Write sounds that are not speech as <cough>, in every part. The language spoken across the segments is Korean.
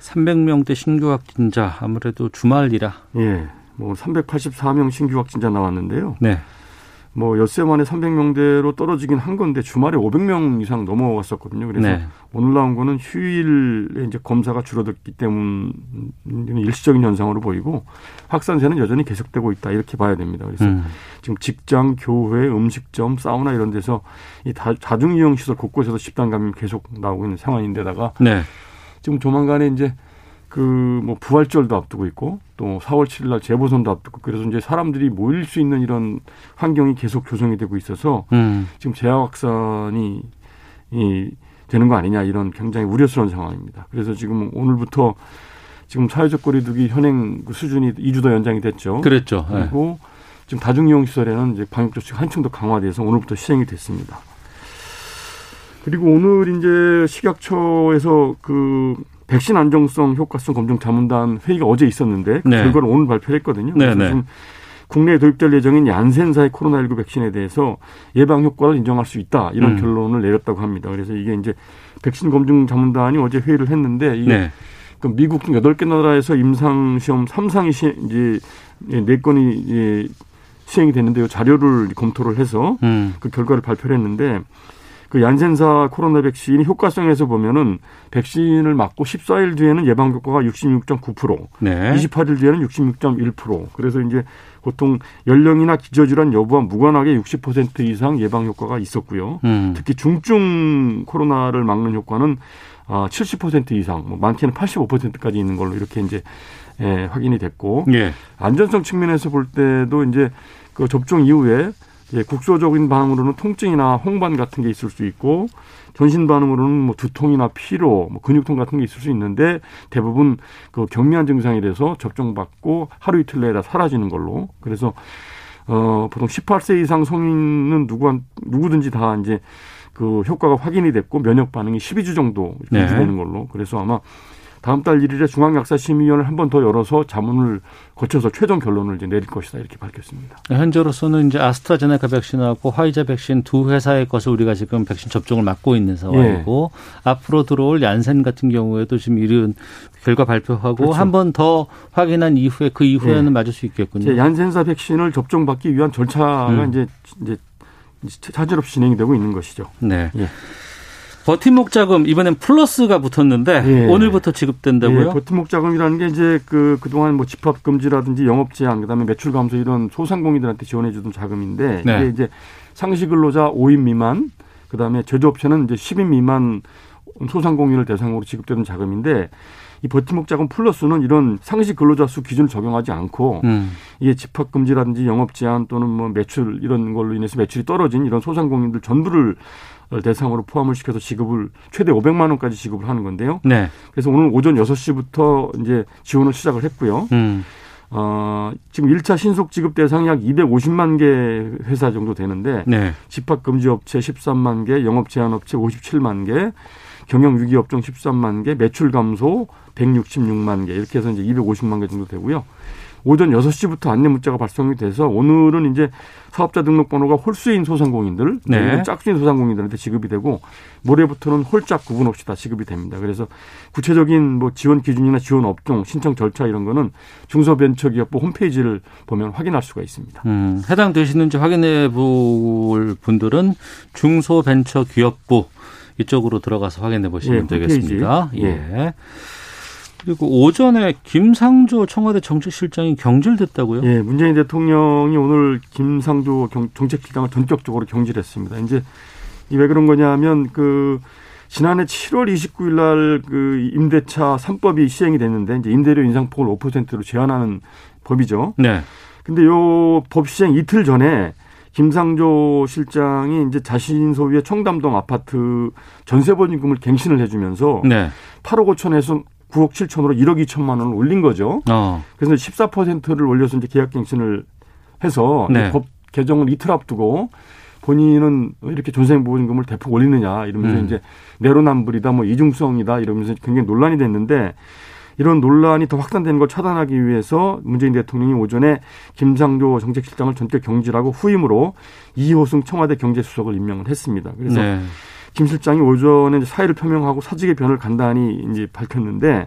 300명대 신규 확진자 아무래도 주말이라. 예, 뭐 384명 신규 확진자 나왔는데요. 네, 뭐 엿새 만에 300명대로 떨어지긴 한 건데 주말에 500명 이상 넘어갔었거든요. 그래서 네. 오늘 나온 거는 휴일에 이제 검사가 줄어들기 때문 일시적인 현상으로 보이고 확산세는 여전히 계속되고 있다 이렇게 봐야 됩니다. 그래서 음, 지금 직장, 교회, 음식점, 사우나 이런 데서 이 다, 다중이용 시설 곳곳에서 집단 감염이 계속 나오고 있는 상황인데다가 네, 지금 조만간에 이제 그 뭐 부활절도 앞두고 있고 또 4월 7일 날 재보선도 앞두고 그래서 이제 사람들이 모일 수 있는 이런 환경이 계속 조성이 되고 있어서 음, 지금 재화 확산이 이 되는 거 아니냐 이런 굉장히 우려스러운 상황입니다. 그래서 지금 오늘부터 지금 사회적 거리두기 현행 그 수준이 2주 더 연장이 됐죠. 그랬죠. 네. 그리고 지금 다중이용 시설에는 이제 방역 조치가 한층 더 강화돼서 오늘부터 시행이 됐습니다. 그리고 오늘 이제 식약처에서 그 백신 안정성 효과성 검증 자문단 회의가 어제 있었는데 그 네. 결과를 오늘 발표했거든요. 네, 네. 국내에 도입될 예정인 얀센사의 코로나19 백신에 대해서 예방 효과를 인정할 수 있다 이런 음. 결론을 내렸다고 합니다. 그래서 이게 이제 백신 검증 자문단이 어제 회의를 했는데 이게 네, 그 미국 등 여덟 개 나라에서 임상 시험 삼상이 시, 이제 네 건이 이제 시행이 됐는데 요 자료를 검토를 해서 음, 그 결과를 발표를 했는데 그 얀센사 코로나 백신이 효과성에서 보면은 백신을 맞고 14일 뒤에는 예방 효과가 66.9%, 네, 28일 뒤에는 66.1%. 그래서 이제 보통 연령이나 기저질환 여부와 무관하게 60% 이상 예방 효과가 있었고요. 음, 특히 중증 코로나를 막는 효과는 아, 70% 이상, 뭐 많게는 85%까지 있는 걸로 이렇게 이제 예, 확인이 됐고 예, 안전성 측면에서 볼 때도 이제 그 접종 이후에 예, 국소적인 반응으로는 통증이나 홍반 같은 게 있을 수 있고 전신 반응으로는 뭐 두통이나 피로, 뭐 근육통 같은 게 있을 수 있는데 대부분 그 경미한 증상이 돼서 접종 받고 하루 이틀 내에 다 사라지는 걸로 그래서 어 보통 18세 이상 성인은 누구 누구든지 다 이제 그 효과가 확인이 됐고 면역 반응이 12주 정도 네. 유지되는 걸로 그래서 아마 다음 달 1일에 중앙약사심의위원회를 한 번 더 열어서 자문을 거쳐서 최종 결론을 이제 내릴 것이다 이렇게 밝혔습니다. 현재로서는 이제 아스트라제네카 백신하고 화이자 백신 두 회사의 것을 우리가 지금 백신 접종을 맡고 있는 상황이고 예. 앞으로 들어올 얀센 같은 경우에도 지금 이른 결과 발표하고 그렇죠. 한번 더 확인한 이후에 그 이후에는 예. 맞을 수 있겠군요. 얀센사 백신을 접종받기 위한 절차가 음. 이제 이제 차질 없이 진행이 되고 있는 것이죠. 네. 예. 버팀목 자금 이번엔 플러스가 붙었는데 예. 오늘부터 지급된다고요? 예, 버팀목 자금이라는 게 이제 그 그동안 뭐 집합 금지라든지 영업 제한 그다음에 매출 감소 이런 소상공인들한테 지원해 주던 자금인데 네. 이게 이제 상시 근로자 5인 미만 그다음에 제조업체는 이제 10인 미만 소상공인을 대상으로 지급되는 자금인데 이 버팀목 자금 플러스는 이런 상시 근로자 수 기준을 적용하지 않고 음. 이게 집합 금지라든지 영업 제한 또는 뭐 매출 이런 걸로 인해서 매출이 떨어진 이런 소상공인들 전부를 대상으로 포함을 시켜서 지급을 최대 500만 원까지 지급을 하는 건데요. 네. 그래서 오늘 오전 6시부터 이제 지원을 시작을 했고요. 음. 어, 지금 1차 신속 지급 대상이 약 250만 개 회사 정도 되는데 네. 집합 금지 업체 13만 개, 영업 제한 업체 57만 개, 경영 위기 업종 13만 개, 매출 감소 166만 개 이렇게 해서 이제 250만 개 정도 되고요. 오전 6시부터 안내 문자가 발송이 돼서 오늘은 이제 사업자 등록번호가 홀수인 소상공인들, 네. 짝수인 소상공인들한테 지급이 되고 모레부터는 홀짝 구분 없이 다 지급이 됩니다. 그래서 구체적인 뭐 지원 기준이나 지원 업종, 신청 절차 이런 거는 중소벤처기업부 홈페이지를 보면 확인할 수가 있습니다. 음, 해당되시는지 확인해 볼 분들은 중소벤처기업부 이쪽으로 들어가서 확인해 보시면 예, 되겠습니다. 홈페이지. 예. 그리고 오전에 김상조 청와대 정책실장이 경질됐다고요? 예, 문재인 대통령이 오늘 김상조 경- 정책실장을 전격적으로 경질했습니다. 이제 이왜 그런 거냐면 그 지난해 7월 29일 날 그 임대차 3법이 시행이 됐는데 이제 임대료 인상폭을 5%로 제한하는 법이죠. 네. 근데 요 법 시행 이틀 전에 김상조 실장이 이제 자신 소유의 청담동 아파트 전세 보증금을 갱신을 해주면서 네. 8억 5천에서 9억 7천으로 1억 2천만 원을 올린 거죠. 어. 그래서 14%를 올려서 이제 계약갱신을 해서 네. 이법 개정을 이틀 앞두고 본인은 이렇게 전세보증금을 대폭 올리느냐 이러면서 음. 이제 내로남불이다 뭐 이중성이다 이러면서 굉장히 논란이 됐는데 이런 논란이 더 확산되는 걸 차단하기 위해서 문재인 대통령이 오전에 김상조 정책실장을 전격 경질하고 후임으로 이호승 청와대 경제수석을 임명을 했습니다. 그래서 네. 김 실장이 오전에 사의를 표명하고 사직의 변을 간단히 이제 밝혔는데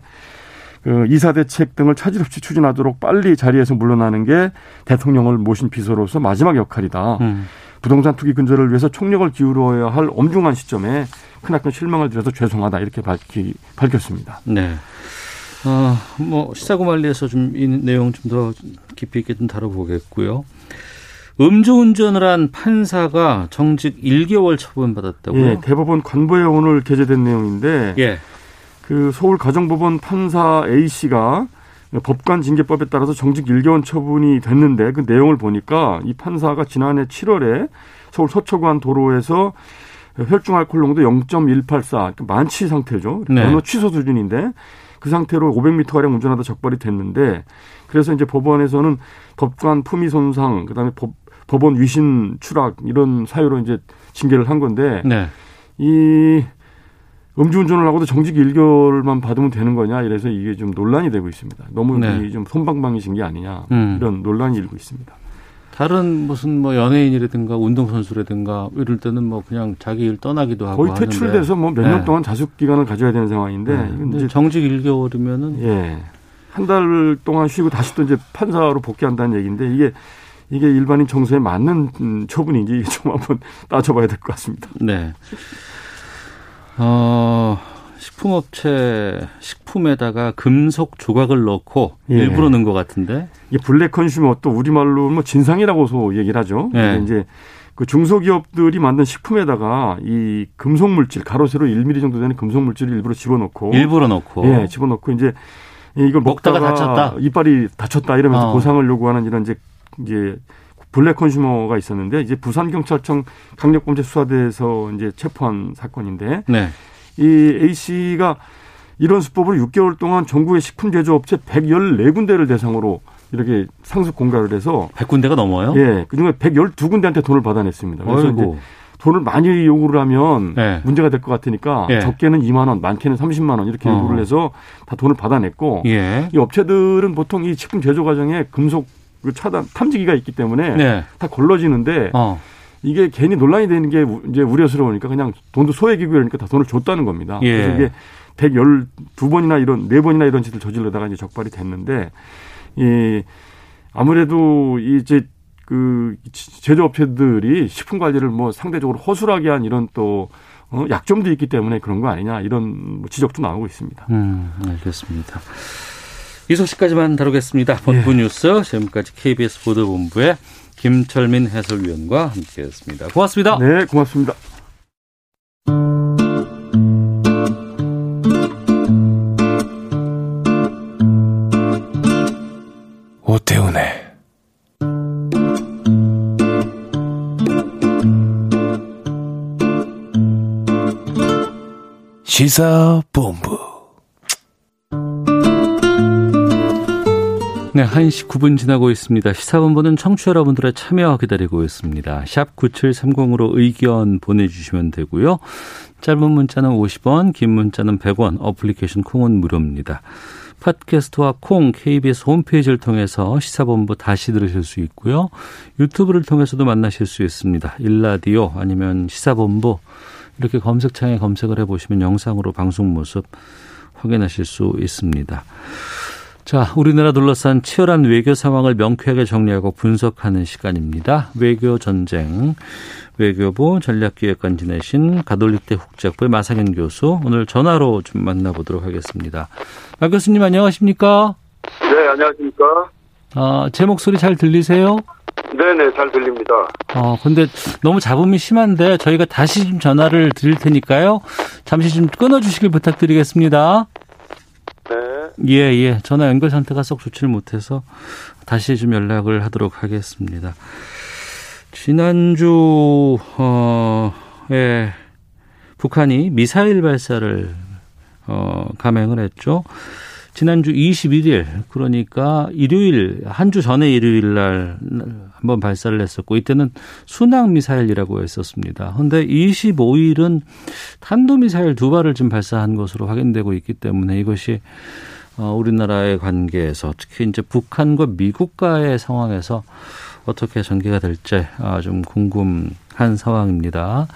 그 이사 대책 등을 차질 없이 추진하도록 빨리 자리에서 물러나는 게 대통령을 모신 비서로서 마지막 역할이다. 음. 부동산 투기 근절을 위해서 총력을 기울여야 할 엄중한 시점에 크나큰 실망을 드려서 죄송하다 이렇게 밝히, 밝혔습니다. 네. 어, 뭐 시사고말리에서 좀 이 내용 좀 더 깊이 있게 좀 다뤄보겠고요. 음주운전을 한 판사가 정직 1개월 처분받았다고요? 예, 대법원 관보에 오늘 게재된 내용인데 예. 그 서울 가정법원 판사 A 씨가 법관 징계법에 따라서 정직 1개월 처분이 됐는데 그 내용을 보니까 이 판사가 지난해 7월에 서울 서초관 도로에서 혈중 알코올 농도 0.184 그러니까 만취 상태죠. 네. 면허 취소 수준인데 그 상태로 500m 가량 운전하다 적발이 됐는데 그래서 이제 법원에서는 법관 품위 손상 그다음에 법, 법원 위신 추락 이런 사유로 이제 징계를 한 건데 네. 이 음주운전을 하고도 정직 1개월만 받으면 되는 거냐 이래서 이게 좀 논란이 되고 있습니다. 너무 네. 이좀 손방망이신 게 아니냐 음. 이런 논란이 일고 있습니다. 다른 무슨 뭐 연예인이라든가 운동선수라든가 이럴 때는 뭐 그냥 자기 일 떠나기도 하고 거의 퇴출돼서 뭐 몇년 네. 동안 자숙 기간을 가져야 되는 상황인데 이건 근데 정직 1개월이면은 예. 한 달 동안 쉬고 다시 또 이제 판사로 복귀한다는 얘기인데 이게 이게 일반인 정서에 맞는 음, 처분인지 좀 한번 <laughs> 따져봐야 될 것 같습니다. 네. 어, 식품업체 식품에다가 금속 조각을 넣고 예. 일부러 넣은 것 같은데. 이게 블랙 컨슈머 또 우리말로 뭐 진상이라고서 얘기를 하죠. 네. 근데 이제 그 중소기업들이 만든 식품에다가 이 금속 물질 가로 세로 1mm 정도 되는 금속 물질을 일부러 집어넣고 일부러 넣고. 예, 집어넣고 이제 이걸 먹다가 먹다가, 다쳤다? 이빨이 다쳤다 이러면서 어. 보상을 요구하는 이런 이제 이제 블랙 컨슈머가 있었는데 이제 부산 경찰청 강력범죄 수사대에서 이제 체포한 사건인데 네. 이 A 씨가 이런 수법으로 6개월 동안 전국의 식품 제조업체 114군데를 대상으로 이렇게 상습 공갈을 해서 100군데가 넘어요? 예, 그중에 112군데한테 돈을 받아냈습니다. 그래서 이제 어이고. 돈을 많이 요구를 하면 네. 문제가 될 것 같으니까 예. 적게는 2만 원, 많게는 30만 원 이렇게 어. 요구를 해서 다 돈을 받아냈고 예. 이 업체들은 보통 이 식품 제조 과정에 금속 그 차단 탐지기가 있기 때문에 네. 다 걸러지는데 어. 이게 괜히 논란이 되는 게 우- 이제 우려스러우니까 그냥 돈도 소액이고 이러니까 다 돈을 줬다는 겁니다. 예. 그래서 이게 112번이나 이런 네번이나 이런 짓을 저질러다가 이제 적발이 됐는데 이 아무래도 이 이제 그 제조업체들이 식품 관리를 뭐 상대적으로 허술하게 한 이런 또 어, 약점도 있기 때문에 그런 거 아니냐 이런 뭐 지적도 나오고 있습니다. 음, 알겠습니다. 이 소식까지만 다루겠습니다. 본부 뉴스 지금까지 KBS 보도본부의 김철민 해설위원과 함께했습니다. 고맙습니다. 네, 고맙습니다. 오태훈의 시사본부 네, 1시 9분 지나고 있습니다. 시사본부는 청취자 여러분들의 참여 기다리고 있습니다. 샵 9730으로 의견 보내주시면 되고요. 짧은 문자는 50원, 긴 문자는 100원, 어플리케이션 콩은 무료입니다. 팟캐스트와 콩, KBS 홈페이지를 통해서 시사본부 다시 들으실 수 있고요. 유튜브를 통해서도 만나실 수 있습니다. 일라디오 아니면 시사본부 이렇게 검색창에 검색을 해보시면 영상으로 방송 모습 확인하실 수 있습니다. 자, 우리나라 둘러싼 치열한 외교 상황을 명쾌하게 정리하고 분석하는 시간입니다. 외교 전쟁. 외교부 전략기획관 지내신 가톨릭대 국제학부의 마상현 교수 오늘 전화로 좀 만나보도록 하겠습니다. 마 교수님 안녕하십니까? 네, 안녕하십니까? 아, 제 목소리 잘 들리세요? 네네, 잘 들립니다. 어, 근데 너무 잡음이 심한데 저희가 다시 좀 전화를 드릴 테니까요. 잠시 좀 끊어주시길 부탁드리겠습니다. 네. 예, 예. 전화 연결 상태가 썩 좋지를 못해서 다시 좀 연락을 하도록 하겠습니다. 지난주, 어, 예, 북한이 미사일 발사를, 어, 감행을 했죠. 지난주 21일, 그러니까 일요일, 한 주 전에 일요일 날 한번 발사를 했었고, 이때는 순항 미사일이라고 했었습니다. 근데 25일은 탄도 미사일 두 발을 지금 발사한 것으로 확인되고 있기 때문에 이것이 어, 우리나라의 관계에서 특히 이제 북한과 미국과의 상황에서 어떻게 전개가 될지 아, 좀 궁금한 상황입니다.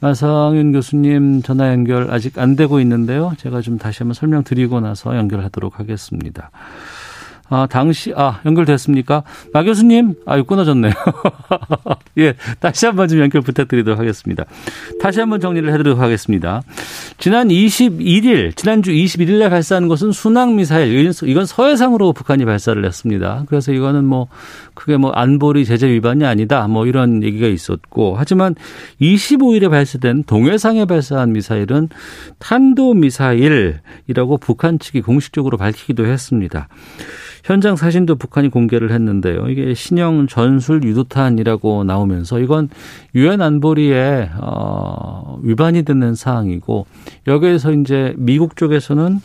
마상윤 교수님 전화 연결 아직 안 되고 있는데요. 제가 좀 다시 한번 설명드리고 나서 연결하도록 하겠습니다. 아, 당시, 아, 연결됐습니까? 마 교수님, 아유, 끊어졌네요. <laughs> 예, 다시 한번 좀 연결 부탁드리도록 하겠습니다. 다시 한번 정리를 해드리도록 하겠습니다. 지난 21일, 지난주 21일에 발사한 것은 순항미사일. 이건 서해상으로 북한이 발사를 했습니다. 그래서 이거는 뭐, 크게 뭐, 안보리 제재 위반이 아니다. 뭐, 이런 얘기가 있었고. 하지만 25일에 발사된 동해상에 발사한 미사일은 탄도미사일이라고 북한 측이 공식적으로 밝히기도 했습니다. 현장 사진도 북한이 공개를 했는데요. 이게 신형 전술 유도탄이라고 나오면서 이건 유엔 안보리에 어, 위반이 되는 사항이고 여기에서 이제 미국 쪽에서는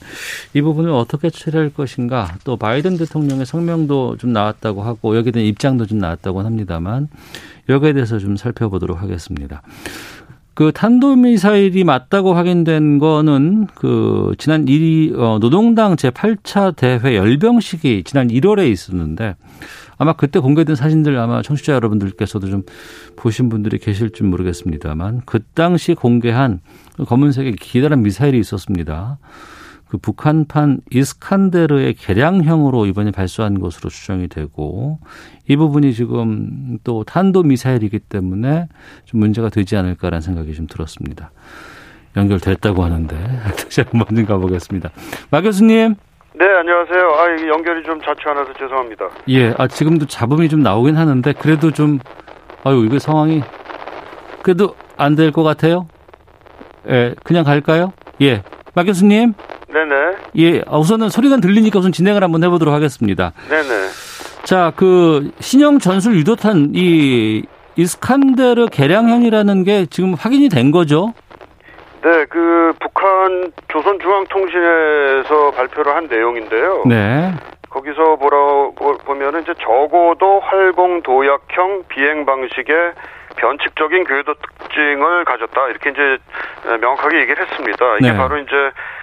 이 부분을 어떻게 처리할 것인가 또 바이든 대통령의 성명도 좀 나왔다고 하고 여기에 대한 입장도 좀 나왔다고 합니다만 여기에 대해서 좀 살펴보도록 하겠습니다. 그 탄도미사일이 맞다고 확인된 거는 그 지난 1위 어, 노동당 제8차 대회 열병식이 지난 1월에 있었는데 아마 그때 공개된 사진들 아마 청취자 여러분들께서도 좀 보신 분들이 계실지 모르겠습니다만 그 당시 공개한 검은색의 기다란 미사일이 있었습니다. 그 북한판 이스칸데르의 개량형으로 이번에 발사한 것으로 추정이 되고 이 부분이 지금 또 탄도 미사일이기 때문에 좀 문제가 되지 않을까라는 생각이 좀 들었습니다. 연결됐다고 하는데 <laughs> 다시 한번 좀 가보겠습니다. 마 교수님. 네, 안녕하세요. 아, 연결이 좀 자주 않아서 죄송합니다. 예, 아, 지금도 잡음이 좀 나오긴 하는데 그래도 좀 아유, 이거 상황이 그래도 안 될 것 같아요. 예, 그냥 갈까요? 예. 마 교수님. 네네. 예, 아, 우선은 소리가 들리니까 우선 진행을 한번 해보도록 하겠습니다. 네네. 자, 그 신형 전술 유도탄 이 이스칸데르 개량형이라는 게 지금 확인이 된 거죠? 네, 그 북한 조선중앙통신에서 발표를 한 내용인데요. 네. 거기서 보라 보면은 이제 적어도 활공 도약형 비행 방식의 변칙적인 궤도 특징을 가졌다 이렇게 이제 명확하게 얘기를 했습니다. 이게 네. 바로 이제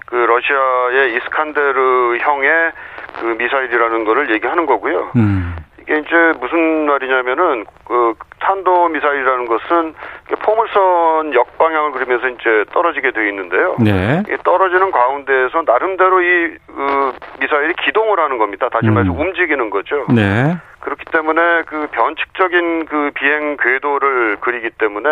그 러시아의 이스칸데르 형의 그 미사일이라는 거를 얘기하는 거고요. 음. 이게 이제 무슨 말이냐면은 그 탄도 미사일이라는 것은 포물선 역방향을 그리면서 이제 떨어지게 되어 있는데요. 네. 이 떨어지는 가운데에서 나름대로 이 그 미사일이 기동을 하는 겁니다. 다시 말해서 음. 움직이는 거죠. 네. 그렇기 때문에 그 변칙적인 그 비행 궤도를 그리기 때문에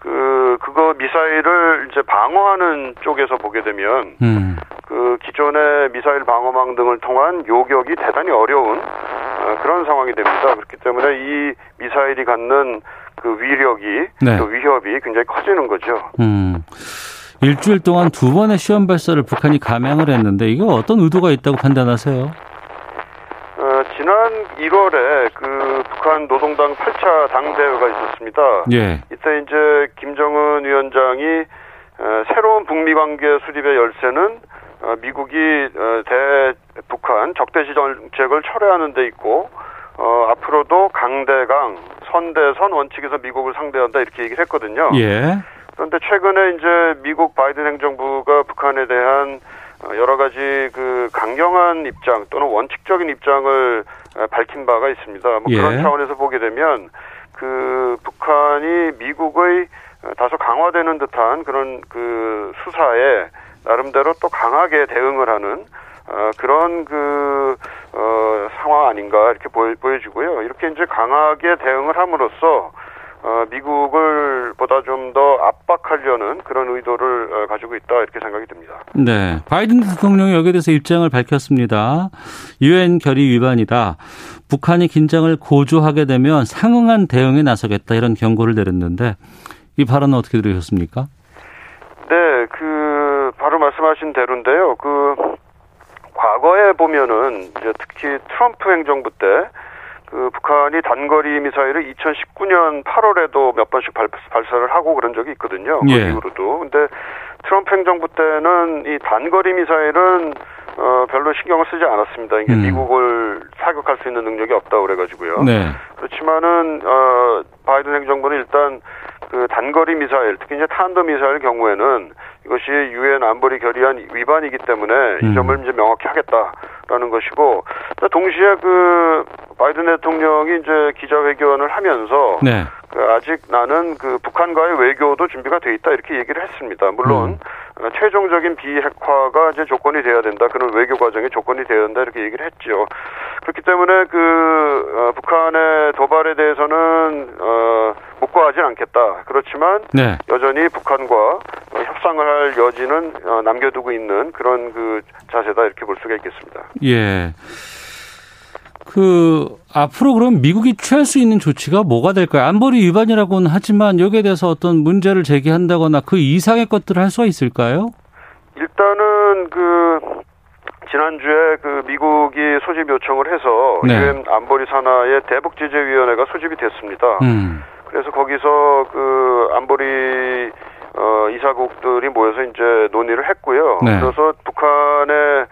그 그거 미사일을 이제 방어하는 쪽에서 보게 되면 음. 그 기존의 미사일 방어망 등을 통한 요격이 대단히 어려운 어, 그런 상황이 됩니다. 그렇기 때문에 이 미사일이 갖는 그 위력이 네. 또 위협이 굉장히 커지는 거죠. 음. 일주일 동안 두 번의 시험 발사를 북한이 감행을 했는데 이거 어떤 의도가 있다고 판단하세요? 어, 지난 1월에 그 북한 노동당 8차 당대회가 있었습니다. 예. 이때 이제 김정은 위원장이 어, 새로운 북미 관계 수립의 열쇠는 어, 미국이 어, 대 북한 적대시 정책을 철회하는 데 있고 어, 앞으로도 강대강 선대선 원칙에서 미국을 상대한다 이렇게 얘기를 했거든요. 예. 그런데 최근에 이제 미국 바이든 행정부가 북한에 대한 어, 여러 가지 그 강경한 입장 또는 원칙적인 입장을 어, 밝힌 바가 있습니다. 뭐 예. 그런 차원에서 보게 되면 그 북한이 미국의 어, 다소 강화되는 듯한 그런 그 수사에 나름대로 또 강하게 대응을 하는 어, 그런 그 어, 상황 아닌가 이렇게 보여, 보여지고요. 이렇게 이제 강하게 대응을 함으로써 어, 미국을 보다 좀 더 압박하려는 그런 의도를 어, 가지고 있다 이렇게 생각이 듭니다. 네. 바이든 대통령이 여기에 대해서 입장을 밝혔습니다. 유엔 결의 위반이다. 북한이 긴장을 고조하게 되면 상응한 대응에 나서겠다 이런 경고를 내렸는데 이 발언은 어떻게 들으셨습니까? 네, 그 바로 말씀하신 대로인데요. 그 과거에 보면은 이제 특히 트럼프 행정부 때 그 북한이 단거리 미사일을 2019년 8월에도 몇 번씩 발, 발사를 하고 그런 적이 있거든요. 그 예. 이후로도. 근데 트럼프 행정부 때는 이 단거리 미사일은 어 별로 신경을 쓰지 않았습니다. 이게 음. 미국을 사격할 수 있는 능력이 없다 그래가지고요. 네. 그렇지만은 어 바이든 행정부는 일단 그 단거리 미사일 특히 이제 탄도 미사일 경우에는 이것이 유엔 안보리 결의안 위반이기 때문에 음. 이 점을 이제 명확히 하겠다 라는 것이고 또 동시에 그 바이든 대통령이 이제 기자회견을 하면서 네. 그 아직 나는 그 북한과의 외교도 준비가 돼 있다 이렇게 얘기를 했습니다. 물론 음. 어, 최종적인 비핵화가 이제 조건이 돼야 된다. 그런 외교 과정의 조건이 돼야 된다 이렇게 얘기를 했죠. 그렇기 때문에 그 어, 북한의 도발에 대해서는 어, 묵과하진 않겠다. 그렇지만 네. 여전히 북한과 어, 협상을 할 여지는 어, 남겨두고 있는 그런 그 자세다 이렇게 볼 수가 있겠습니다. 예. 그 앞으로 그럼 미국이 취할 수 있는 조치가 뭐가 될까요? 안보리 위반이라고는 하지만 여기에 대해서 어떤 문제를 제기한다거나 그 이상의 것들을 할 수가 있을까요? 일단은 그 지난주에 그 미국이 소집 요청을 해서 네. 유엔 안보리 산하의 대북 제재 위원회가 소집이 됐습니다. 음. 그래서 거기서 그 안보리 어 이사국들이 모여서 이제 논의를 했고요. 네. 그래서 북한의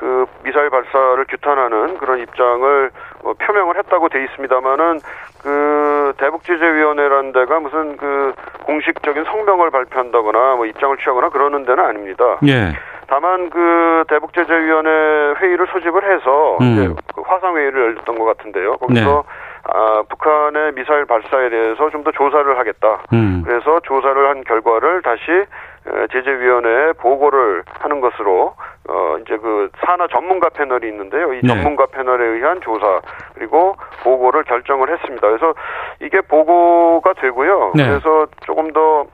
그 미사일 발사를 규탄하는 그런 입장을 어, 표명을 했다고 돼 있습니다만은 그 대북제재위원회라는 데가 무슨 그 공식적인 성명을 발표한다거나 뭐 입장을 취하거나 그러는 데는 아닙니다. 예. 다만 그 대북제재위원회 회의를 소집을 해서 음. 그 화상 회의를 열렸던 것 같은데요. 거기서 네. 아, 북한의 미사일 발사에 대해서 좀 더 조사를 하겠다. 음. 그래서 조사를 한 결과를 다시 에, 제재위원회에 보고를 하는 것으로 어 이제 그 산하 전문가 패널이 있는데요. 이 네. 전문가 패널에 의한 조사 그리고 보고를 결정을 했습니다. 그래서 이게 보고가 되고요. 네. 그래서 조금 더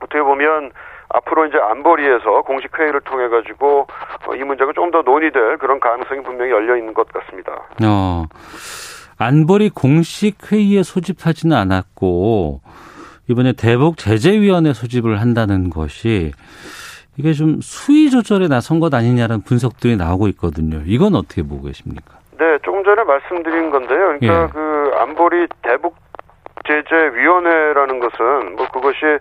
어떻게 보면 앞으로 이제 안보리에서 공식 회의를 통해 가지고 어, 이 문제가 조금 더 논의될 그런 가능성이 분명히 열려 있는 것 같습니다. 어. 안보리 공식 회의에 소집하지는 않았고 이번에 대북 제재위원회 소집을 한다는 것이 이게 좀 수위 조절에 나선 것 아니냐는 분석들이 나오고 있거든요. 이건 어떻게 보고 계십니까? 네, 조금 전에 말씀드린 건데요. 그러니까 예. 그 안보리 대북 제재 위원회라는 것은 뭐 그것이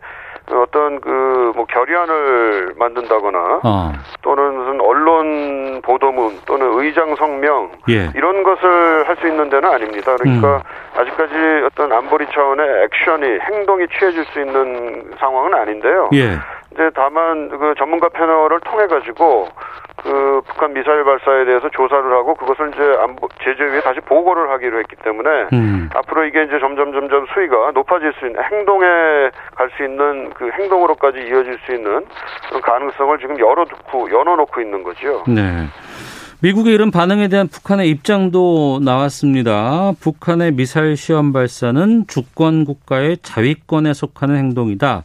어떤 그 뭐 결의안을 만든다거나 어. 또는 무슨 언론 보도문 또는 의장 성명 예. 이런 것을 할 수 있는 데는 아닙니다. 그러니까 음. 아직까지 어떤 안보리 차원의 액션이 행동이 취해질 수 있는 상황은 아닌데요. 예. 이제 다만 그 전문가 패널을 통해 가지고 그 북한 미사일 발사에 대해서 조사를 하고 그것을 이제 안보 제재위에 다시 보고를 하기로 했기 때문에 음. 앞으로 이게 이제 점점 점점 수위가 높아질 수 있는 행동에 갈 수 있는 그 행동으로까지 이어질 수 있는 그런 가능성을 지금 열어두고 열어놓고 있는 거죠. 네. 미국의 이런 반응에 대한 북한의 입장도 나왔습니다. 북한의 미사일 시험 발사는 주권 국가의 자위권에 속하는 행동이다.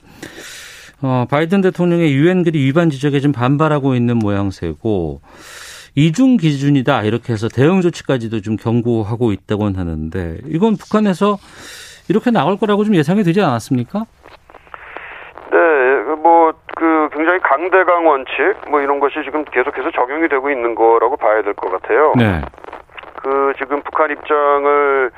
어, 바이든 대통령의 유엔 결의 위반 지적에 좀 반발하고 있는 모양새고 이중 기준이다 이렇게 해서 대응 조치까지도 좀 경고하고 있다고는 하는데 이건 북한에서 이렇게 나올 거라고 좀 예상이 되지 않았습니까? 네, 뭐 그 굉장히 강대강 원칙 뭐 이런 것이 지금 계속해서 적용이 되고 있는 거라고 봐야 될 것 같아요. 네. 그 지금 북한 입장을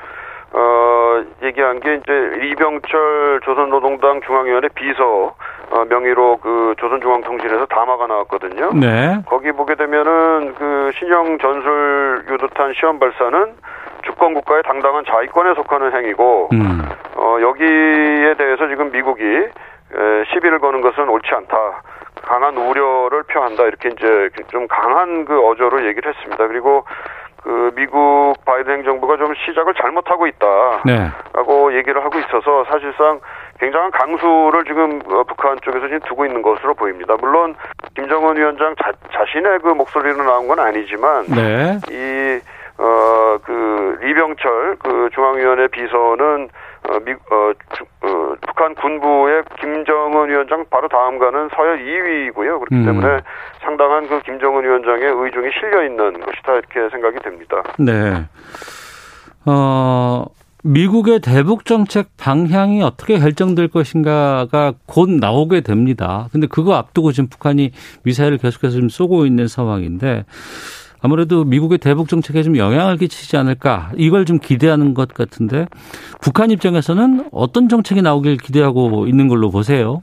어 얘기한 게 이제 이병철 조선노동당 중앙위원회 비서 어, 명의로 그 조선중앙통신에서 담화가 나왔거든요. 네. 거기 보게 되면은 그 신형 전술 유도탄 시험 발사는 주권 국가의 당당한 자위권에 속하는 행위고 음. 어 여기에 대해서 지금 미국이 에, 시비를 거는 것은 옳지 않다. 강한 우려를 표한다. 이렇게 이제 좀 강한 그 어조로 얘기를 했습니다. 그리고 그 미국 바이든 행정부가 좀 시작을 잘못하고 있다. 네. 라고 얘기를 하고 있어서 사실상 굉장한 강수를 지금 어, 북한 쪽에서 지금 두고 있는 것으로 보입니다. 물론 김정은 위원장 자, 자신의 그 목소리로 나온 건 아니지만 네. 이 어, 그, 리병철, 그, 중앙위원회 비서는, 어, 미, 어, 주, 어, 북한 군부의 김정은 위원장 바로 다음가는 서열 2위이고요. 그렇기 음. 때문에 상당한 그 김정은 위원장의 의중이 실려 있는 것이다, 이렇게 생각이 됩니다. 네. 어, 미국의 대북 정책 방향이 어떻게 결정될 것인가가 곧 나오게 됩니다. 근데 그거 앞두고 지금 북한이 미사일을 계속해서 좀 쏘고 있는 상황인데 아무래도 미국의 대북 정책에 좀 영향을 끼치지 않을까 이걸 좀 기대하는 것 같은데 북한 입장에서는 어떤 정책이 나오길 기대하고 있는 걸로 보세요.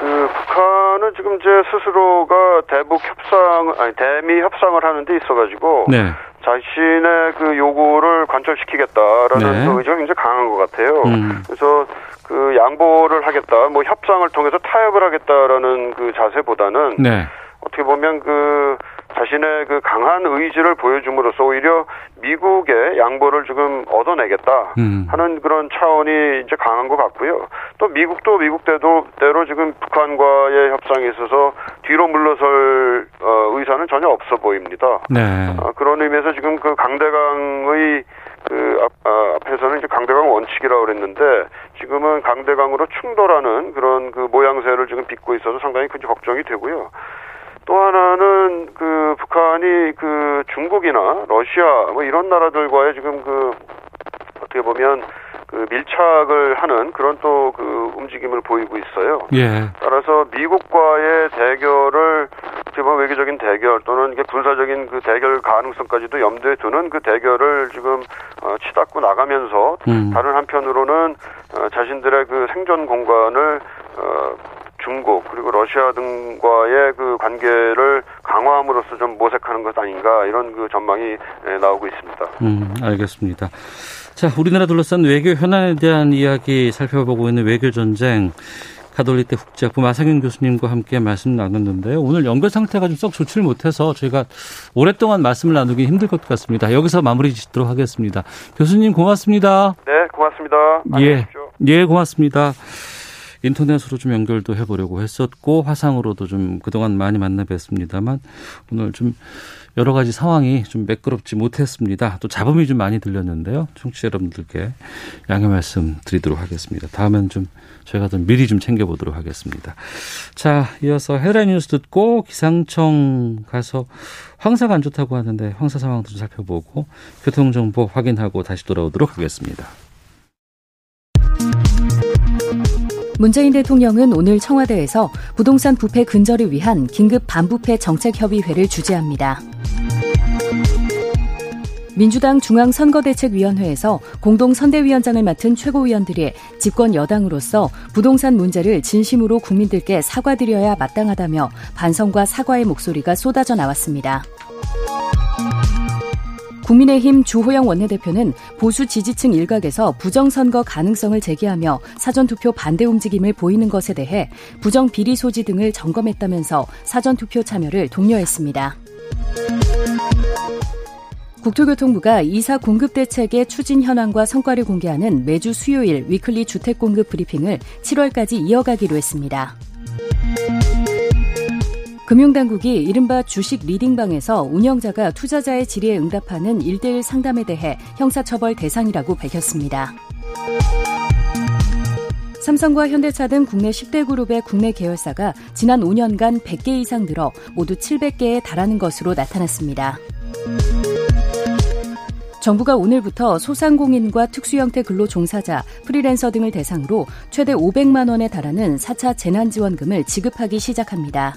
그, 북한은 지금 이제 스스로가 대북 협상, 아니, 대미 협상을 하는 데 있어가지고. 네. 자신의 그 요구를 관철시키겠다라는 네. 그 의지가 굉장히 강한 것 같아요. 음. 그래서 그 양보를 하겠다, 뭐 협상을 통해서 타협을 하겠다라는 그 자세보다는 네. 어떻게 보면 그 자신의 그 강한 의지를 보여줌으로써 오히려 미국의 양보를 지금 얻어내겠다 음. 하는 그런 차원이 이제 강한 것 같고요. 또 미국도 미국대로 대로 지금 북한과의 협상에 있어서 뒤로 물러설 어, 의사는 전혀 없어 보입니다. 네. 아, 그런 의미에서 지금 그 강대강의 그 앞, 아, 앞에서는 이제 강대강 원칙이라고 그랬는데 지금은 강대강으로 충돌하는 그런 그 모양새를 지금 빚고 있어서 상당히 큰 걱정이 되고요. 또 하나는 그 북한이 그 중국이나 러시아 뭐 이런 나라들과의 지금 그 어떻게 보면 그 밀착을 하는 그런 또 그 움직임을 보이고 있어요. 예. 따라서 미국과의 대결을 보면 외교적인 대결 또는 이게 군사적인 그 대결 가능성까지도 염두에 두는 그 대결을 지금 어, 치닫고 나가면서 음. 다른 한편으로는 어, 자신들의 그 생존 공간을 어, 중국 그리고 러시아 등과의 그 관계를 강화함으로써 좀 모색하는 것 아닌가 이런 그 전망이 예, 나오고 있습니다. 음, 알겠습니다. 자, 우리나라 둘러싼 외교 현안에 대한 이야기 살펴보고 있는 외교 전쟁 가톨릭대 국제학부 마상현 교수님과 함께 말씀 나눴는데요. 오늘 연결 상태가 좀 썩 좋지를 못해서 저희가 오랫동안 말씀을 나누기 힘들 것 같습니다. 여기서 마무리 짓도록 하겠습니다. 교수님 고맙습니다. 네, 고맙습니다. 예. 예, 고맙습니다. 인터넷으로 좀 연결도 해보려고 했었고 화상으로도 좀 그동안 많이 만나 뵀습니다만 오늘 좀 여러 가지 상황이 좀 매끄럽지 못했습니다. 또 잡음이 좀 많이 들렸는데요. 청취자 여러분들께 양해 말씀 드리도록 하겠습니다. 다음엔 좀 저희가 좀 미리 좀 챙겨보도록 하겠습니다. 자, 이어서 헤드라인 뉴스 듣고 기상청 가서 황사가 안 좋다고 하는데 황사 상황도 좀 살펴보고 교통정보 확인하고 다시 돌아오도록 하겠습니다. 문재인 대통령은 오늘 청와대에서 부동산 부패 근절을 위한 긴급 반부패 정책협의회를 주재합니다. 민주당 중앙선거대책위원회에서 공동선대위원장을 맡은 최고위원들이 집권 여당으로서 부동산 문제를 진심으로 국민들께 사과드려야 마땅하다며 반성과 사과의 목소리가 쏟아져 나왔습니다. 국민의힘 주호영 원내대표는 보수 지지층 일각에서 부정선거 가능성을 제기하며 사전투표 반대 움직임을 보이는 것에 대해 부정 비리 소지 등을 점검했다면서 사전투표 참여를 독려했습니다. 국토교통부가 이사 공급 대책의 추진 현황과 성과를 공개하는 매주 수요일 weekly 주택 공급 브리핑을 7월까지 이어가기로 했습니다. 금융당국이 이른바 주식 리딩방에서 운영자가 투자자의 질의에 응답하는 1대1 상담에 대해 형사처벌 대상이라고 밝혔습니다. 삼성과 현대차 등 국내 10대 그룹의 국내 계열사가 지난 5년간 100개 이상 늘어 모두 700개에 달하는 것으로 나타났습니다. 정부가 오늘부터 소상공인과 특수형태 근로 종사자, 프리랜서 등을 대상으로 최대 500만 원에 달하는 4차 재난지원금을 지급하기 시작합니다.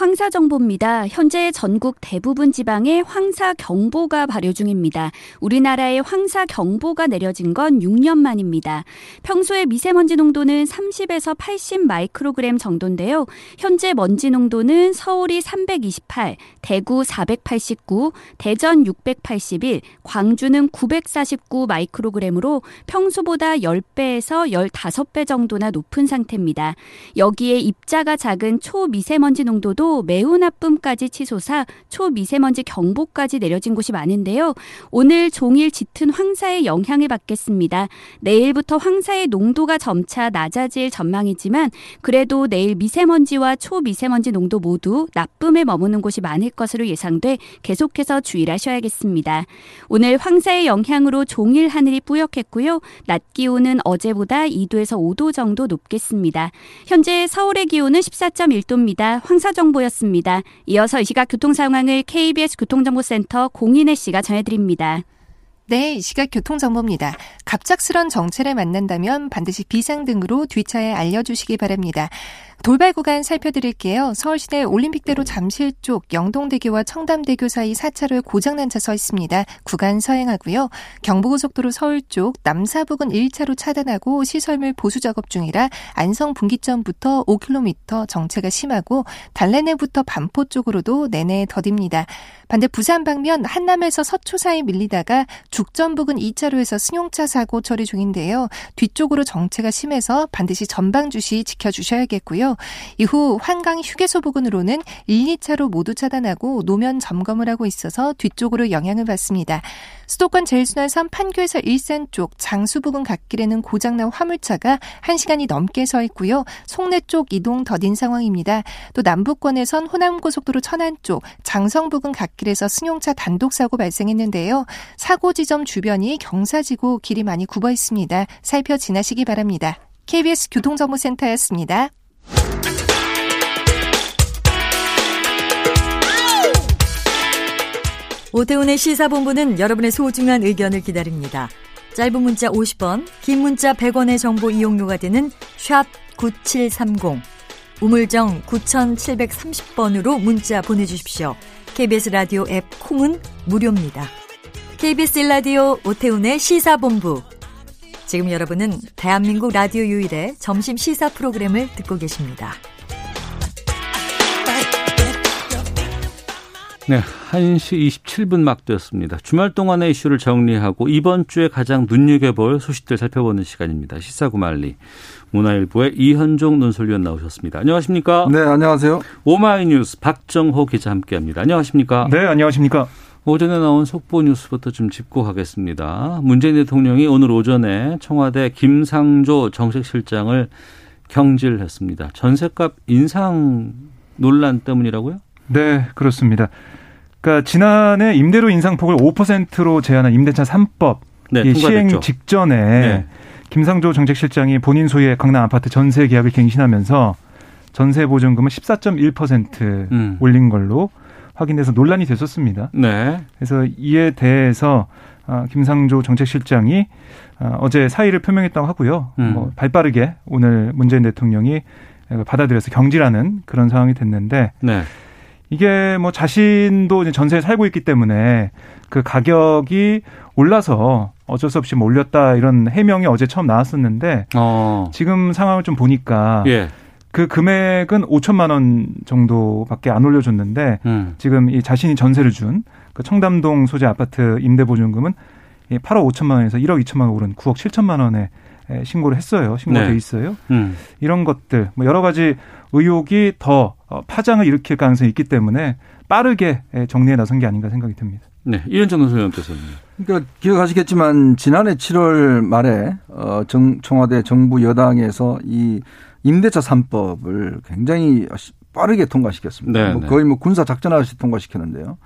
황사 정보입니다. 현재 전국 대부분 지방에 황사 경보가 발효 중입니다. 우리나라에 황사 경보가 내려진 건 6년 만입니다. 평소에 미세먼지 농도는 30에서 80 마이크로그램 정도인데요. 현재 먼지 농도는 서울이 328, 대구 489, 대전 681, 광주는 949 마이크로그램으로 평소보다 10배에서 15배 정도나 높은 상태입니다. 여기에 입자가 작은 초미세먼지 농도도 매우 나쁨까지 치솟아 초미세먼지 경보까지 내려진 곳이 많은데요. 오늘 종일 짙은 황사의 영향을 받겠습니다. 내일부터 황사의 농도가 점차 낮아질 전망이지만 그래도 내일 미세먼지와 초미세먼지 농도 모두 나쁨에 머무는 곳이 많을 것으로 예상돼 계속해서 주의를 하셔야겠습니다. 오늘 황사의 영향으로 종일 하늘이 뿌옇겠고요. 낮 기온은 어제보다 2도에서 5도 정도 높겠습니다. 현재 서울의 기온은 14.1도입니다. 황사 정보 였습니다. 이어서 이 시각 교통 상황을 KBS 교통정보센터 공인혜 씨가 전해드립니다. 네, 이 시각 교통정보입니다. 갑작스런 정체를 만난다면 반드시 비상 등으로 뒤차에 알려주시기 바랍니다. 돌발 구간 살펴드릴게요. 서울시내 올림픽대로 잠실 쪽 영동대교와 청담대교 사이 4차로에 고장난 차 서 있습니다. 구간 서행하고요. 경부고속도로 서울 쪽 남사 부근 1차로 차단하고 시설물 보수 작업 중이라 안성 분기점부터 5km 정체가 심하고 달래내부터 반포 쪽으로도 내내 더딥니다. 반대 부산 방면 한남에서 서초 사이 밀리다가 죽전 부근 2차로에서 승용차 사고 처리 중인데요. 뒤쪽으로 정체가 심해서 반드시 전방 주시 지켜주셔야겠고요. 이후 한강 휴게소 부근으로는 1, 2차로 모두 차단하고 노면 점검을 하고 있어서 뒤쪽으로 영향을 받습니다. 수도권 제일순환선 판교에서 일산 쪽 장수 부근 갓길에는 고장난 화물차가 1시간이 넘게 서 있고요. 송내 쪽 이동 더딘 상황입니다. 또 남부권에선 호남고속도로 천안 쪽 장성 부근 갓길 에서 승용차 단독 사고 발생했는데요. 사고 지점 주변이 경사지고 길이 많이 굽어 있습니다. 살펴 지나시기 바랍니다. KBS 교통정보센터였습니다. 오태훈의 시사본부는 여러분의 소중한 의견을 기다립니다. 짧은 문자 50원, 긴 문자 100원의 정보 이용료가 되는 샵 9730, 우물정 9730번으로 문자 보내주십시오. KBS 라디오 앱 콩은 무료입니다. KBS 라디오 오태훈의 시사본부. 지금 여러분은 대한민국 라디오 유일의 점심 시사 프로그램을 듣고 계십니다. 네, 1시 27분 막 되었습니다. 주말 동안의 이슈를 정리하고 이번 주에 가장 눈여겨볼 소식들 살펴보는 시간입니다. 시사구말리. 문화일보의 이현종 논설위원 나오셨습니다. 안녕하십니까? 네, 안녕하세요. 오마이뉴스 박정호 기자 함께합니다. 안녕하십니까? 네, 안녕하십니까? 오전에 나온 속보 뉴스부터 좀 짚고 가겠습니다. 문재인 대통령이 오늘 오전에 청와대 김상조 정책실장을 경질했습니다. 전세값 인상 논란 때문이라고요? 네, 그렇습니다. 그러니까 지난해 임대료 인상폭을 5%로 제한한 임대차 3법 네, 시행 직전에 네. 김상조 정책실장이 본인 소유의 강남 아파트 전세 계약을 갱신하면서 전세 보증금을 14.1% 음. 올린 걸로 확인돼서 논란이 됐었습니다. 네. 그래서 이에 대해서 어, 김상조 정책실장이 어, 어제 사의를 표명했다고 하고요. 음. 뭐 발빠르게 오늘 문재인 대통령이 받아들여서 경질하는 그런 상황이 됐는데 네. 이게 뭐 자신도 이제 전세에 살고 있기 때문에 그 가격이 올라서 어쩔 수 없이 뭐 올렸다 이런 해명이 어제 처음 나왔었는데 어. 지금 상황을 좀 보니까 예. 그 금액은 5천만 원 정도밖에 안 올려줬는데 음. 지금 이 자신이 전세를 준 그 청담동 소재 아파트 임대 보증금은 8억 5천만 원에서 1억 2천만 원 오른 9억 7천만 원에 신고를 했어요. 신고돼 네. 있어요. 음. 이런 것들 뭐 여러 가지 의혹이 더 어, 파장을 일으킬 가능성이 있기 때문에 빠르게 정리해 나선 게 아닌가 생각이 듭니다. 네, 이현정 선생님께서는. 그러니까 기억하시겠지만 지난해 7월 말에 어, 정, 청와대 정부 여당에서 이 임대차 3법을 굉장히 빠르게 통과시켰습니다. 네, 뭐 네. 거의 뭐 군사 작전하듯이 통과시켰는데요.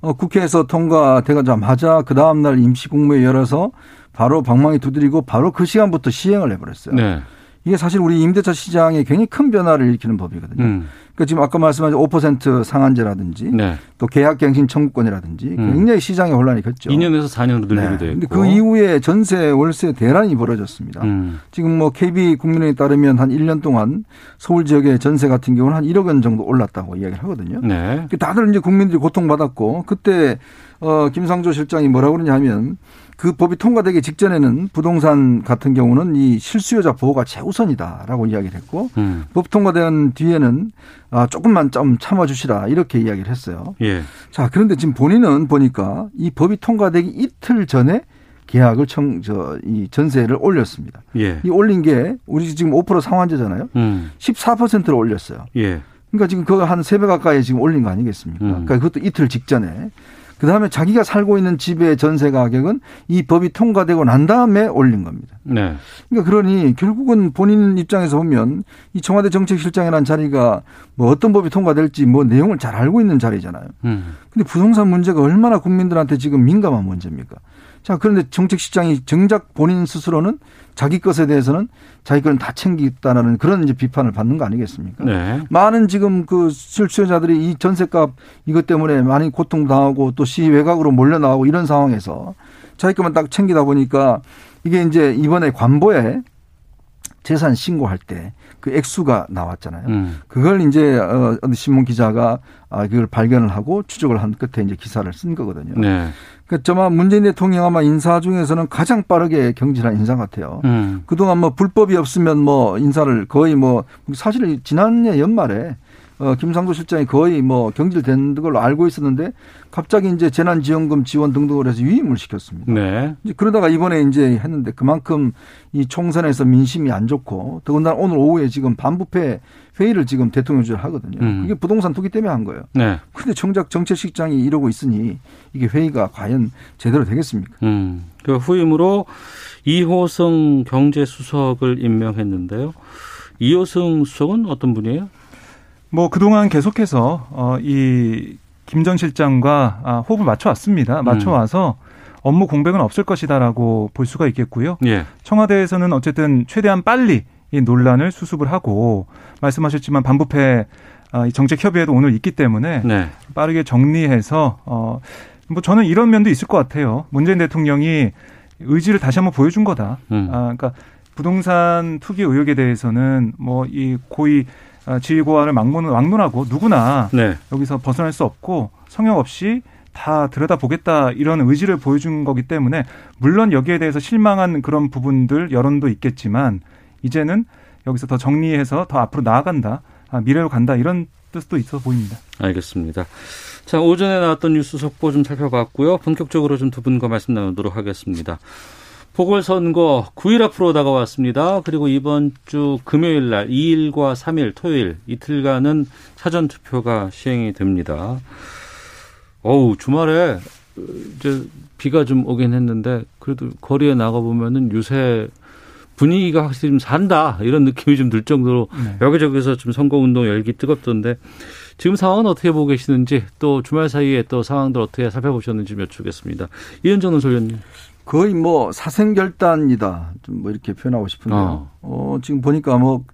어, 국회에서 통과되자마자 그 다음 날 임시국무회 열어서 바로 방망이 두드리고 바로 그 시간부터 시행을 해버렸어요. 네. 이게 사실 우리 임대차 시장에 굉장히 큰 변화를 일으키는 법이거든요. 음. 그러니까 지금 아까 말씀하신 5% 상한제라든지 네. 또 계약갱신 청구권이라든지 음. 굉장히 시장에 혼란이 컸죠. 2년에서 4년으로 늘리게 네. 됐고. 그 이후에 전세 월세 대란이 벌어졌습니다. 음. 지금 뭐 KB 국민에 따르면 한 1년 동안 서울 지역의 전세 같은 경우는 한 1억 원 정도 올랐다고 이야기를 하거든요. 네. 다들 이제 국민들이 고통받았고 그때 어 김상조 실장이 뭐라고 그러냐 하면 그 법이 통과되기 직전에는 부동산 같은 경우는 이 실수요자 보호가 최우선이다라고 이야기를 했고 음. 법 통과된 뒤에는 아 조금만 좀 참아주시라 이렇게 이야기를 했어요. 예. 자 그런데 지금 본인은 보니까 이 법이 통과되기 이틀 전에 계약을 청, 저, 이 전세를 올렸습니다. 예. 이 올린 게 우리 지금 5% 상환제잖아요. 음. 14%를 올렸어요. 예. 그러니까 지금 그거 한 세 배 가까이 지금 올린 거 아니겠습니까? 음. 그러니까 그것도 이틀 직전에. 그 다음에 자기가 살고 있는 집의 전세 가격은 이 법이 통과되고 난 다음에 올린 겁니다. 네. 그러니까 그러니 결국은 본인 입장에서 보면 이 청와대 정책실장이라는 자리가 뭐 어떤 법이 통과될지 뭐 내용을 잘 알고 있는 자리잖아요. 음. 근데 부동산 문제가 얼마나 국민들한테 지금 민감한 문제입니까? 자, 그런데 정책실장이 정작 본인 스스로는 자기 것에 대해서는 자기 것은 다 챙기겠다는 그런 이제 비판을 받는 거 아니겠습니까? 네. 많은 지금 그 실수요자들이 이 전세값 이것 때문에 많이 고통당하고 또 시 외곽으로 몰려 나오고 이런 상황에서 자기 것만 딱 챙기다 보니까 이게 이제 이번에 관보에 재산 신고할 때 그 액수가 나왔잖아요. 음. 그걸 이제 어 신문 기자가 아 그걸 발견을 하고 추적을 한 끝에 이제 기사를 쓴 거거든요. 네. 그 저마 문재인 대통령 아마 인사 중에서는 가장 빠르게 경질한 인사 같아요. 음. 그동안 뭐 불법이 없으면 뭐 인사를 거의 뭐 사실 지난해 연말에 어, 김상도 실장이 거의 뭐 경질된 걸로 알고 있었는데 갑자기 이제 재난지원금 지원 등등을 해서 위임을 시켰습니다. 네. 이제 그러다가 이번에 이제 했는데 그만큼 이 총선에서 민심이 안 좋고 더군다나 오늘 오후에 지금 반부패 회의를 지금 대통령실 하거든요. 음. 그게 부동산 투기 때문에 한 거예요. 네. 근데 정작 정책실장이 이러고 있으니 이게 회의가 과연 제대로 되겠습니까? 음. 그 후임으로 이호성 경제수석을 임명했는데요. 이호성 수석은 어떤 분이에요? 뭐 그동안 계속해서 어 이 김전 실장과 아, 호흡을 맞춰 왔습니다. 맞춰 와서 음. 업무 공백은 없을 것이다라고 볼 수가 있겠고요. 예. 청와대에서는 어쨌든 최대한 빨리 이 논란을 수습을 하고 말씀하셨지만 반부패 아, 정책 협의회도 오늘 있기 때문에 네. 빠르게 정리해서 어 뭐 저는 이런 면도 있을 것 같아요. 문재인 대통령이 의지를 다시 한번 보여준 거다. 음. 아 그러니까 부동산 투기 의혹에 대해서는 뭐 이 고위 아, 지휘고안을 막론은 막론하고 누구나 네. 여기서 벗어날 수 없고 성역 없이 다 들여다보겠다 이런 의지를 보여준 거기 때문에 물론 여기에 대해서 실망한 그런 부분들 여론도 있겠지만 이제는 여기서 더 정리해서 더 앞으로 나아간다 아, 미래로 간다 이런 뜻도 있어 보입니다. 알겠습니다. 자 오전에 나왔던 뉴스 속보 좀 살펴봤고요. 본격적으로 좀 두 분과 말씀 나누도록 하겠습니다. 보궐선거 9일 앞으로 다가왔습니다. 그리고 이번 주 금요일 날 2일과 3일 토요일 이틀간은 사전 투표가 시행이 됩니다. 어우, 주말에 이제 비가 좀 오긴 했는데 그래도 거리에 나가 보면은 요새 분위기가 확실히 좀 산다 이런 느낌이 좀 들 정도로 네. 여기저기서 좀 선거 운동 열기 뜨겁던데 지금 상황은 어떻게 보고 계시는지 또 주말 사이에 또 상황들 어떻게 살펴보셨는지 여쭙겠습니다. 이현정 논설위원님. 거의 뭐 사생결단이다. 좀 뭐 이렇게 표현하고 싶은데요. 어, 어 지금 보니까 뭐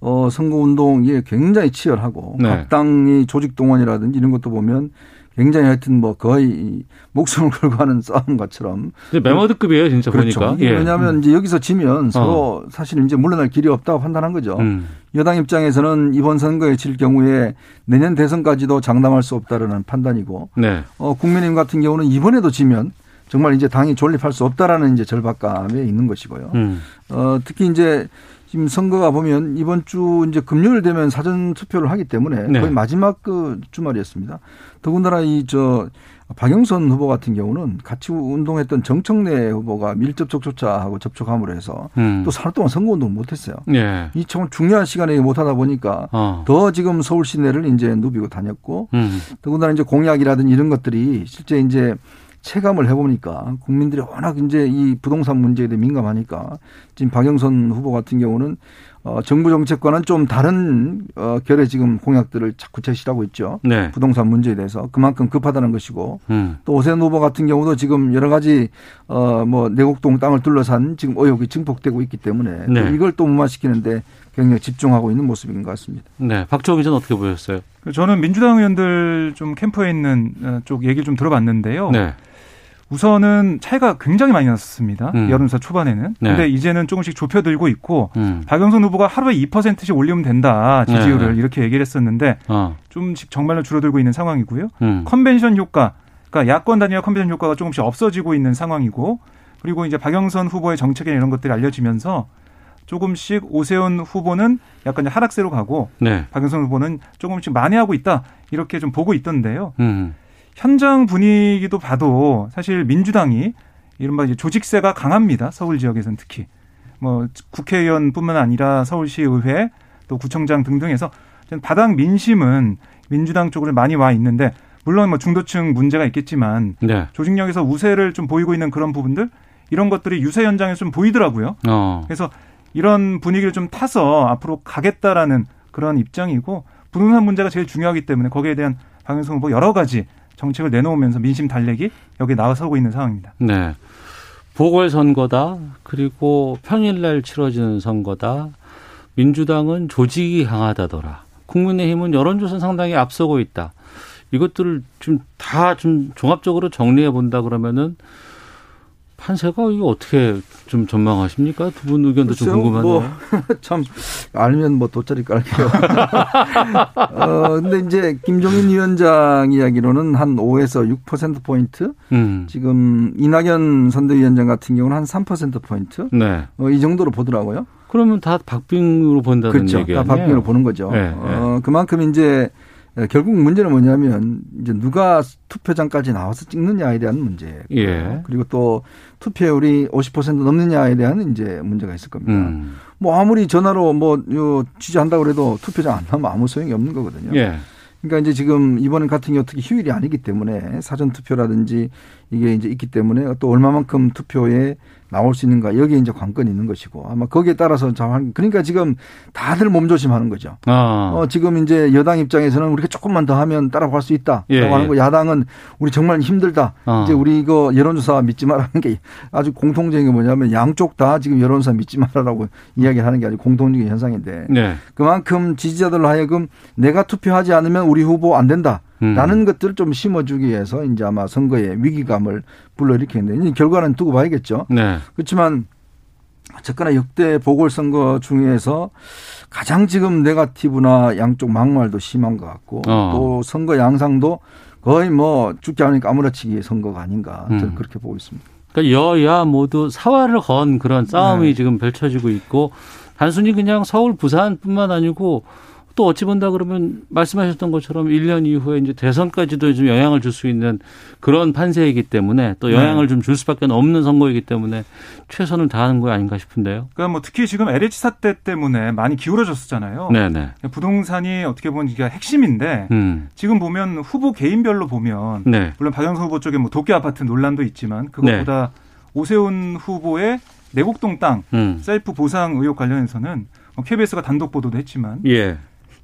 어, 선거운동이 굉장히 치열하고 네. 각 당이 조직 동원이라든지 이런 것도 보면 굉장히 하여튼 뭐 거의 목숨을 <laughs> 걸고 하는 싸움 것처럼. 메모드급이에요, 진짜 그렇죠. 보니까. 예. 왜냐하면 이제 여기서 지면 서로 어. 사실 이제 물러날 길이 없다고 판단한 거죠. 음. 여당 입장에서는 이번 선거에 질 경우에 내년 대선까지도 장담할 수 없다라는 판단이고, 네. 어, 국민의힘 같은 경우는 이번에도 지면 정말 이제 당이 존립할 수 없다라는 이제 절박감에 있는 것이고요. 음. 어, 특히 이제 지금 선거가 보면 이번 주 이제 금요일 되면 사전 투표를 하기 때문에 네. 거의 마지막 그 주말이었습니다. 더군다나 이 저 박영선 후보 같은 경우는 같이 운동했던 정청래 후보가 밀접 접촉자하고 접촉함으로 해서 음. 또 사흘 동안 선거 운동을 못했어요. 네. 이 정말 중요한 시간에 못하다 보니까 어. 더 지금 서울 시내를 이제 누비고 다녔고 음. 더군다나 이제 공약이라든지 이런 것들이 실제 이제 체감을 해보니까 국민들이 워낙 이제 이 부동산 문제에 대해 민감하니까 지금 박영선 후보 같은 경우는 어, 정부 정책과는 좀 다른 어, 결의 지금 공약들을 자꾸 제시하고 있죠. 네. 부동산 문제에 대해서 그만큼 급하다는 것이고 음. 또 오세훈 후보 같은 경우도 지금 여러 가지 어, 뭐 내곡동 땅을 둘러싼 지금 의혹이 증폭되고 있기 때문에 네. 이걸 또 무마시키는데 굉장히 집중하고 있는 모습인 것 같습니다. 네, 박정희 기자는 어떻게 보셨어요? 저는 민주당 의원들 좀 캠프에 있는 어, 쪽 얘기를 좀 들어봤는데요. 네. 우선은 차이가 굉장히 많이 났습니다. 음. 여론조사 초반에는. 네. 근데 이제는 조금씩 좁혀들고 있고 음. 박영선 후보가 하루에 2%씩 올리면 된다 지지율을 네. 이렇게 얘기를 했었는데 어. 좀씩 정말로 줄어들고 있는 상황이고요. 음. 컨벤션 효과, 그러니까 야권 단위와 컨벤션 효과가 조금씩 없어지고 있는 상황이고 그리고 이제 박영선 후보의 정책에 이런 것들이 알려지면서 조금씩 오세훈 후보는 약간 하락세로 가고 네. 박영선 후보는 조금씩 만회하고 있다 이렇게 좀 보고 있던데요. 음. 현장 분위기도 봐도 사실 민주당이 이른바 이제 조직세가 강합니다. 서울 지역에서는 특히. 뭐 국회의원뿐만 아니라 서울시 의회 또 구청장 등등에서 바닥 민심은 민주당 쪽으로 많이 와 있는데 물론 뭐 중도층 문제가 있겠지만 네. 조직력에서 우세를 좀 보이고 있는 그런 부분들 이런 것들이 유세 현장에 좀 보이더라고요. 어. 그래서 이런 분위기를 좀 타서 앞으로 가겠다라는 그런 입장이고 부동산 문제가 제일 중요하기 때문에 거기에 대한 방향성 후보 여러 가지 정책을 내놓으면서 민심 달래기 여기에 나서고 있는 상황입니다. 네. 보궐선거다. 그리고 평일날 치러지는 선거다. 민주당은 조직이 강하다더라. 국민의힘은 여론조사 상당히 앞서고 있다. 이것들을 좀 다좀 종합적으로 정리해 본다 그러면은 판세가 이거 어떻게 좀 전망하십니까? 두 분 의견도 글쎄요, 좀 궁금하네요. 뭐, <laughs> 참 알면 뭐 돗자리 깔게요. <laughs> 어 근데 이제 김종인 위원장 이야기로는 한 5에서 6% 포인트. 음. 지금 이낙연 선대위원장 같은 경우는 한 3% 포인트. 네. 어, 이 정도로 보더라고요. 그러면 다 박빙으로 본다는 그렇죠. 얘기예요. 다 박빙으로 보는 거죠. 네, 네. 어, 그만큼 이제 예, 결국 문제는 뭐냐면 이제 누가 투표장까지 나와서 찍느냐에 대한 문제. 예. 그리고 또 투표율이 50% 넘느냐에 대한 이제 문제가 있을 겁니다. 음. 뭐 아무리 전화로 뭐 지지한다고 그래도 투표장 안 나면 아무 소용이 없는 거거든요. 예. 그러니까 이제 지금 이번 같은 경우 특히 휴일이 아니기 때문에 사전 투표라든지 이게 이제 있기 때문에 또 얼마만큼 투표에 나올 수 있는가 여기에 이제 관건이 있는 것이고 아마 거기에 따라서 참 그러니까 지금 다들 몸조심하는 거죠. 아. 어, 지금 이제 여당 입장에서는 우리가 조금만 더 하면 따라갈 수 있다라고 예, 하는 거 야당은 우리 정말 힘들다. 아. 이제 우리 이거 여론조사 믿지 말라는 게 아주 공통적인 게 뭐냐면 양쪽 다 지금 여론조사 믿지 말라라고 <laughs> 이야기하는 게 아주 공통적인 현상인데 네. 그만큼 지지자들로 하여금 내가 투표하지 않으면 우리 후보 안 된다. 라는 음. 것들을 좀 심어주기 위해서 이제 아마 선거에 위기감을 불러일으키는데 결과는 두고 봐야겠죠. 네. 그렇지만 어쨌거나 역대 보궐선거 중에서 가장 지금 네가티브나 양쪽 막말도 심한 것 같고 어. 또 선거 양상도 거의 뭐 죽지 않으니까 아무렇지기 선거가 아닌가 저는 음. 그렇게 보고 있습니다. 그러니까 여야 모두 사활을 건 그런 싸움이 네. 지금 펼쳐지고 있고 단순히 그냥 서울 부산뿐만 아니고 또 어찌 본다 그러면 말씀하셨던 것처럼 1년 이후에 이제 대선까지도 좀 영향을 줄 수 있는 그런 판세이기 때문에 또 영향을 네. 좀줄 수밖에 없는 선거이기 때문에 최선을 다하는 거 아닌가 싶은데요. 그러니까 뭐 특히 지금 LH 사태 때문에 많이 기울어졌었잖아요. 네네. 부동산이 어떻게 보면 이게 핵심인데 음. 지금 보면 후보 개인별로 보면 네. 물론 박영선 후보 쪽에 뭐 도쿄 아파트 논란도 있지만 그것보다 네. 오세훈 후보의 내곡동 땅 음. 셀프 보상 의혹 관련해서는 KBS가 뭐 단독 보도도 했지만 예.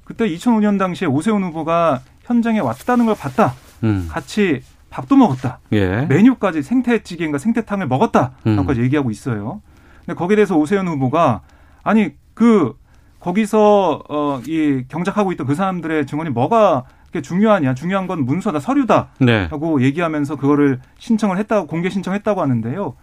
그때 2005년 당시에 오세훈 후보가 현장에 왔다는 걸 봤다. 음. 같이 밥도 먹었다. 예. 메뉴까지 생태찌개인가 생태탕을 먹었다. 라고까지 음. 얘기하고 있어요. 근데 거기에 대해서 오세훈 후보가 아니 그 거기서 어이 경작하고 있던 그 사람들의 증언이 뭐가 중요하냐? 중요한 건 문서다, 서류다. 네. 하고 얘기하면서 그거를 신청을 했다고 공개 신청했다고 하는데요.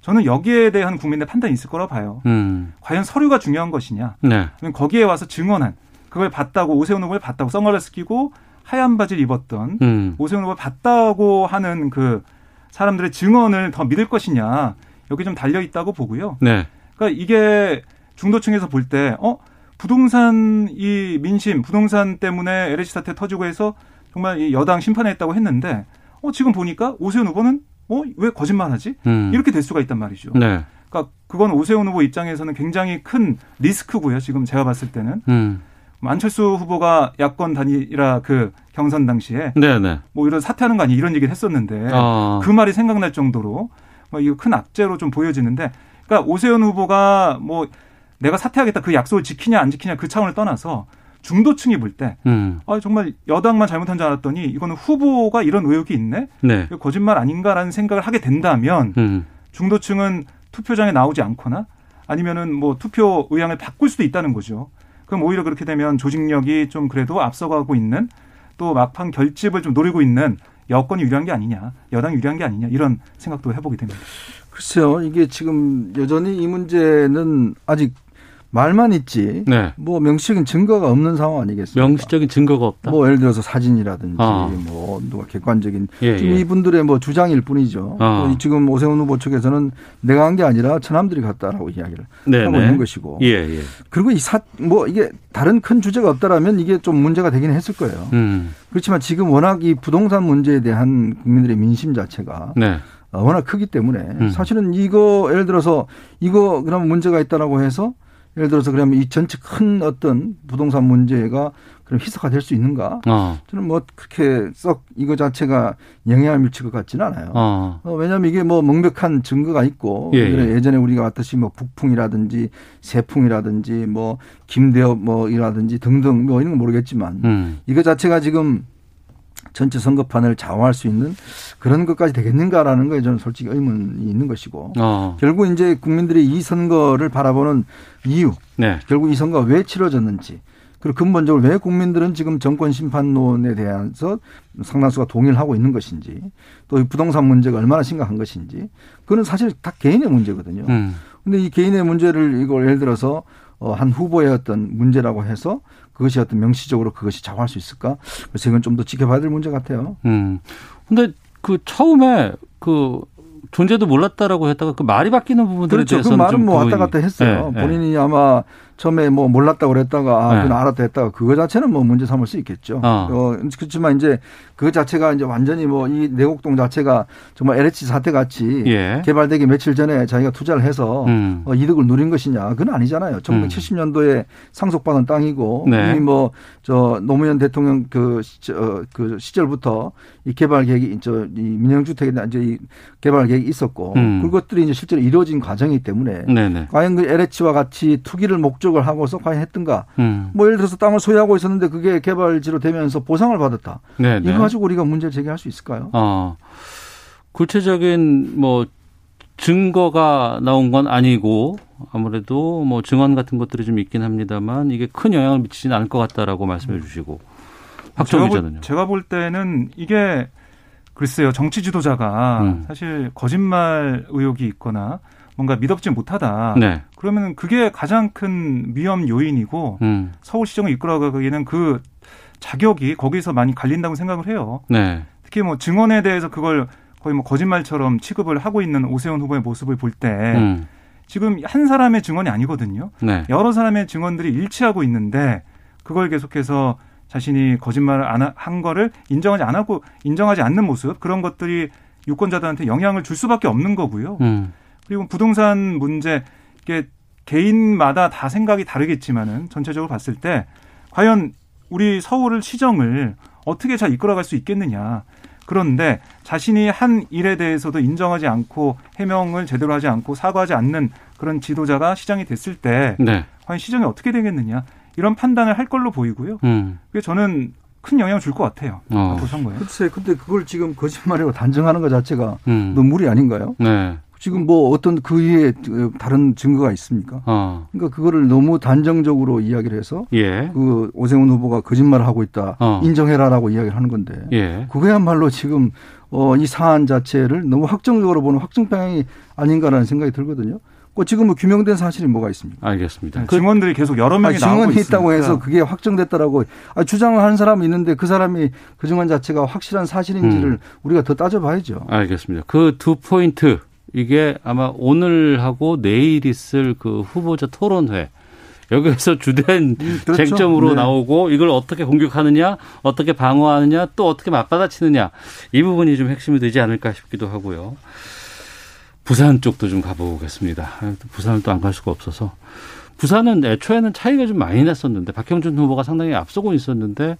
저는 여기에 대한 국민의 판단이 있을 거라 봐요. 음. 과연 서류가 중요한 것이냐? 네. 거기에 와서 증언한 그걸 봤다고 오세훈 후보를 봤다고 선글라스 끼고 하얀 바지를 입었던 음. 오세훈 후보를 봤다고 하는 그 사람들의 증언을 더 믿을 것이냐 여기 좀 달려 있다고 보고요. 네. 그러니까 이게 중도층에서 볼 때 어 부동산 이 민심 부동산 때문에 LH 사태 터지고 해서 정말 이 여당 심판했다고 했는데 어 지금 보니까 오세훈 후보는 어왜 거짓말하지 음. 이렇게 될 수가 있단 말이죠. 네. 그러니까 그건 오세훈 후보 입장에서는 굉장히 큰 리스크고요. 지금 제가 봤을 때는. 음. 안철수 후보가 야권 단일화 그 경선 당시에 네네. 뭐 이런 사퇴하는 거 아니 이런 얘기를 했었는데 어. 그 말이 생각날 정도로 뭐 이거 큰 악재로 좀 보여지는데 그러니까 오세훈 후보가 뭐 내가 사퇴하겠다 그 약속을 지키냐 안 지키냐 그 차원을 떠나서 중도층이 볼때 음. 아, 정말 여당만 잘못한 줄 알았더니 이거는 후보가 이런 의혹이 있네 네. 거짓말 아닌가라는 생각을 하게 된다면 음. 중도층은 투표장에 나오지 않거나 아니면은 뭐 투표 의향을 바꿀 수도 있다는 거죠. 그럼 오히려 그렇게 되면 조직력이 좀 그래도 앞서가고 있는 또 막판 결집을 좀 노리고 있는 여건이 유리한 게 아니냐, 여당이 유리한 게 아니냐 이런 생각도 해보게 됩니다. 글쎄요, 이게 지금 여전히 이 문제는 아직 말만 있지. 네. 뭐 명시적인 증거가 없는 상황 아니겠습니까? 명시적인 증거가 없다. 뭐 예를 들어서 사진이라든지 아. 뭐 누가 객관적인 예, 지금 예. 이분들의 뭐 주장일 뿐이죠. 아. 지금 오세훈 후보 측에서는 내가 한 게 아니라 처남들이 갔다라고 이야기를 네네. 하고 있는 것이고. 예, 예. 그리고 이 사 뭐 이게 다른 큰 주제가 없다라면 이게 좀 문제가 되긴 했을 거예요. 음. 그렇지만 지금 워낙 이 부동산 문제에 대한 국민들의 민심 자체가 네. 워낙 크기 때문에 음. 사실은 이거 예를 들어서 이거 그러면 문제가 있다라고 해서 예를 들어서 그러면 이 전체 큰 어떤 부동산 문제가 그럼 희석화 될 수 있는가? 어. 저는 뭐 그렇게 썩 이거 자체가 영향을 미칠 것 같지는 않아요. 어. 어, 왜냐하면 이게 뭐 명백한 증거가 있고 예, 예. 전에 우리가 왔듯이 뭐 북풍이라든지 세풍이라든지 뭐 김대엽 뭐이라든지 등등 뭐 이런 건 모르겠지만 음. 이거 자체가 지금 전체 선거판을 좌우할 수 있는 그런 것까지 되겠는가라는 거에 저는 솔직히 의문이 있는 것이고 어. 결국 이제 국민들이 이 선거를 바라보는 이유 네. 결국 이 선거가 왜 치러졌는지 그리고 근본적으로 왜 국민들은 지금 정권 심판론에 대해서 상당수가 동의를 하고 있는 것인지 또 부동산 문제가 얼마나 심각한 것인지 그건 사실 다 개인의 문제거든요. 음. 근데 이 개인의 문제를 이걸 예를 들어서 어, 한 후보의 어떤 문제라고 해서 그것이 어떤 명시적으로 그것이 좌우할 수 있을까? 그래서 이건 좀 더 지켜봐야 될 문제 같아요. 음. 근데 그 처음에 그 존재도 몰랐다라고 했다가 그 말이 바뀌는 부분들에 그렇죠. 그 말은 뭐 왔다 갔다 했어요. 네, 본인이 네. 아마 처음에 뭐 몰랐다고 그랬다가 아, 네. 그건 알았다 했다가 그거 자체는 뭐 문제 삼을 수 있겠죠. 어. 어 그렇지만 이제 그 자체가 이제 완전히 뭐 이 내곡동 자체가 정말 LH 사태 같이 예. 개발되기 며칠 전에 자기가 투자를 해서 음. 어, 이득을 누린 것이냐 그건 아니잖아요. 1970년도에 음. 상속받은 땅이고 네. 이미 뭐 저 노무현 대통령 그, 저, 그 시절부터 이 개발 계획이 저이 민영주택에 대한 이제 이 개발 계획이 있었고 음. 그것들이 이제 실제로 이루어진 과정이기 때문에 네네. 과연 그 LH와 같이 투기를 목적 목적을 하고서 과연 했던가. 음. 뭐 예를 들어서 땅을 소유하고 있었는데 그게 개발지로 되면서 보상을 받았다. 네네. 이거 네. 가지고 우리가 문제를 제기할 수 있을까요? 어. 구체적인 뭐 증거가 나온 건 아니고 아무래도 뭐 증언 같은 것들이 좀 있긴 합니다만 이게 큰 영향을 미치지는 않을 것 같다라고 말씀해 주시고 확정 기자는요. 제가 볼 때는 이게 글쎄요 정치 지도자가 음. 사실 거짓말 의혹이 있거나 뭔가 믿업지 못하다. 네. 그러면 그게 가장 큰 위험 요인이고 음. 서울시정을 이끌어가기에는 그 자격이 거기서 많이 갈린다고 생각을 해요. 네. 특히 뭐 증언에 대해서 그걸 거의 뭐 거짓말처럼 취급을 하고 있는 오세훈 후보의 모습을 볼때 음. 지금 한 사람의 증언이 아니거든요. 네. 여러 사람의 증언들이 일치하고 있는데 그걸 계속해서 자신이 거짓말을 안 한 거를 인정하지 안 하고 인정하지 않는 모습 그런 것들이 유권자들한테 영향을 줄 수밖에 없는 거고요. 음. 그리고 부동산 문제 이게 개인마다 다 생각이 다르겠지만은 전체적으로 봤을 때 과연 우리 서울을 시정을 어떻게 잘 이끌어갈 수 있겠느냐. 그런데 자신이 한 일에 대해서도 인정하지 않고 해명을 제대로 하지 않고 사과하지 않는 그런 지도자가 시장이 됐을 때 네. 과연 시정이 어떻게 되겠느냐 이런 판단을 할 걸로 보이고요. 음. 그게 저는 큰 영향 을 줄 것 같아요. 어. 앞으로 선거에. 글쎄, 근데 그걸 지금 거짓말이라고 단정하는 것 자체가 음. 너무 무리 아닌가요? 네. 지금 뭐 어떤 그 위에 다른 증거가 있습니까? 어. 그러니까 그거를 너무 단정적으로 이야기를 해서 예. 그 오세훈 후보가 거짓말을 하고 있다 어. 인정해라라고 이야기를 하는 건데 예. 그거야말로 지금 어, 이 사안 자체를 너무 확정적으로 보는 확정 방향이 아닌가라는 생각이 들거든요. 그 지금 뭐 규명된 사실이 뭐가 있습니까? 알겠습니다. 그 증언들이 계속 여러 명이 아니, 증언이 있다고 해서 그게 확정됐다라고 아, 주장을 하는 사람이 있는데 그 사람이 그 증언 자체가 확실한 사실인지를 음. 우리가 더 따져봐야죠. 알겠습니다. 그 두 포인트 이게 아마 오늘 하고 내일 있을 그 후보자 토론회 여기에서 주된 음, 그렇죠. 쟁점으로 네. 나오고 이걸 어떻게 공격하느냐, 어떻게 방어하느냐, 또 어떻게 맞받아치느냐 이 부분이 좀 핵심이 되지 않을까 싶기도 하고요. 부산 쪽도 좀 가보겠습니다. 부산을 또 안 갈 수가 없어서 부산은 애초에는 차이가 좀 많이 났었는데 박형준 후보가 상당히 앞서고 있었는데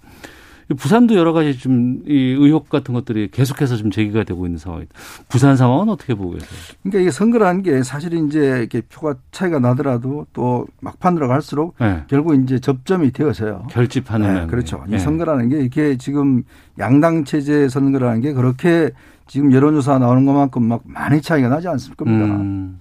부산도 여러 가지 좀 이 의혹 같은 것들이 계속해서 좀 제기가 되고 있는 상황입니다. 부산 상황은 어떻게 보고 계세요? 그러니까 이게 선거라는 게 사실 이제 이렇게 표가 차이가 나더라도 또 막판 들어갈수록 네. 결국 이제 접점이 되어서요. 결집하는. 네, 그렇죠. 네. 이 선거라는 게 이게 지금 양당 체제 선거라는 게 그렇게 지금 여론조사 나오는 것만큼 막 많이 차이가 나지 않을 겁니다. 음.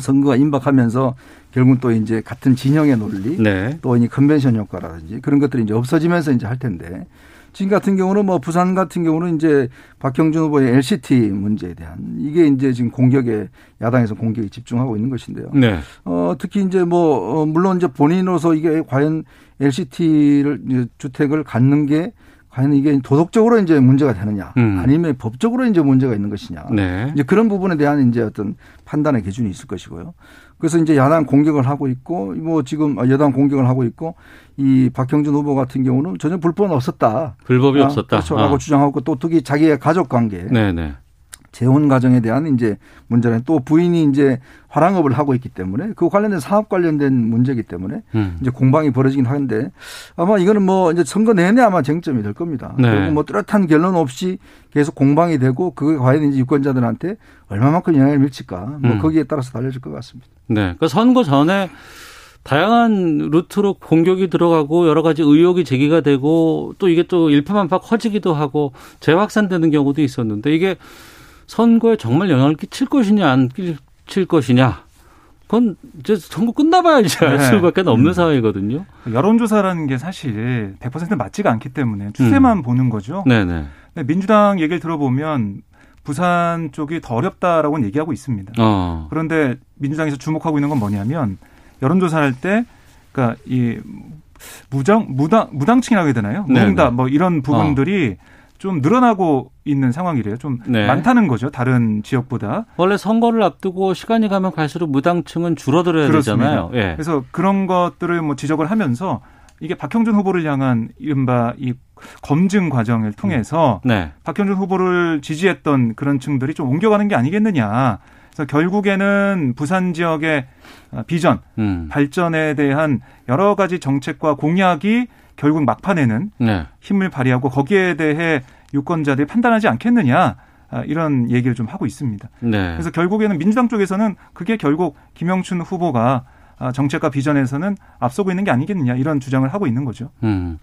선거가 임박하면서 결국 또 이제 같은 진영의 논리, 네. 또 이 컨벤션 효과라든지 그런 것들이 이제 없어지면서 이제 할 텐데 지금 같은 경우는 뭐 부산 같은 경우는 이제 박형준 후보의 LCT 문제에 대한 이게 이제 지금 공격에 야당에서 공격에 집중하고 있는 것인데요. 네. 어, 특히 이제 뭐 어, 물론 이제 본인으로서 이게 과연 LCT를 주택을 갖는 게 과연 이게 도덕적으로 이제 문제가 되느냐 음. 아니면 법적으로 이제 문제가 있는 것이냐 네. 이제 그런 부분에 대한 이제 어떤 판단의 기준이 있을 것이고요. 그래서 이제 야당 공격을 하고 있고 뭐 지금 여당 공격을 하고 있고 이 박형준 후보 같은 경우는 전혀 불법은 없었다. 불법이 아, 없었다. 그렇죠. 라고 아. 주장하고 또 특히 자기의 가족 관계. 네네. 재혼 가정에 대한 이제 문제는 또 부인이 이제 화랑업을 하고 있기 때문에 그 관련된 사업 관련된 문제이기 때문에 음. 이제 공방이 벌어지긴 하는데 아마 이거는 뭐 이제 선거 내내 아마 쟁점이 될 겁니다. 네. 그리고 뭐 뚜렷한 결론 없이 계속 공방이 되고 그게 과연 이제 유권자들한테 얼마만큼 영향을 미칠까 뭐 음. 거기에 따라서 달려질 것 같습니다. 네. 그 선거 전에 다양한 루트로 공격이 들어가고 여러 가지 의혹이 제기가 되고 또 이게 또 일파만파 커지기도 하고 재확산되는 경우도 있었는데 이게 선거에 정말 영향을 끼칠 것이냐 안 끼칠 것이냐 그건 이제 선거 끝나봐야지 알 네. 수밖에 없는 음. 상황이거든요. 여론조사라는 게 사실 100% 맞지가 않기 때문에 추세만 음. 보는 거죠. 네네. 민주당 얘기를 들어보면 부산 쪽이 더 어렵다라고는 얘기하고 있습니다. 어. 그런데 민주당에서 주목하고 있는 건 뭐냐면 여론조사할 때, 그러니까 이 무정 무당 무당층이라고 해야 되나요? 무응답 뭐 이런 부분들이 어. 좀 늘어나고 있는 상황이래요. 좀 네. 많다는 거죠. 다른 지역보다. 원래 선거를 앞두고 시간이 가면 갈수록 무당층은 줄어들어야 그렇습니다. 되잖아요. 예. 그래서 그런 것들을 뭐 지적을 하면서 이게 박형준 후보를 향한 이른바 이 검증 과정을 통해서 네. 박형준 후보를 지지했던 그런 층들이 좀 옮겨가는 게 아니겠느냐. 그래서 결국에는 부산 지역의 비전, 음. 발전에 대한 여러 가지 정책과 공약이 결국 막판에는 네. 힘을 발휘하고 거기에 대해 유권자들이 판단하지 않겠느냐 아, 이런 얘기를 좀 하고 있습니다. 네. 그래서 결국에는 민주당 쪽에서는 그게 결국 김영춘 후보가 아, 정책과 비전에서는 앞서고 있는 게 아니겠느냐 이런 주장을 하고 있는 거죠. 음.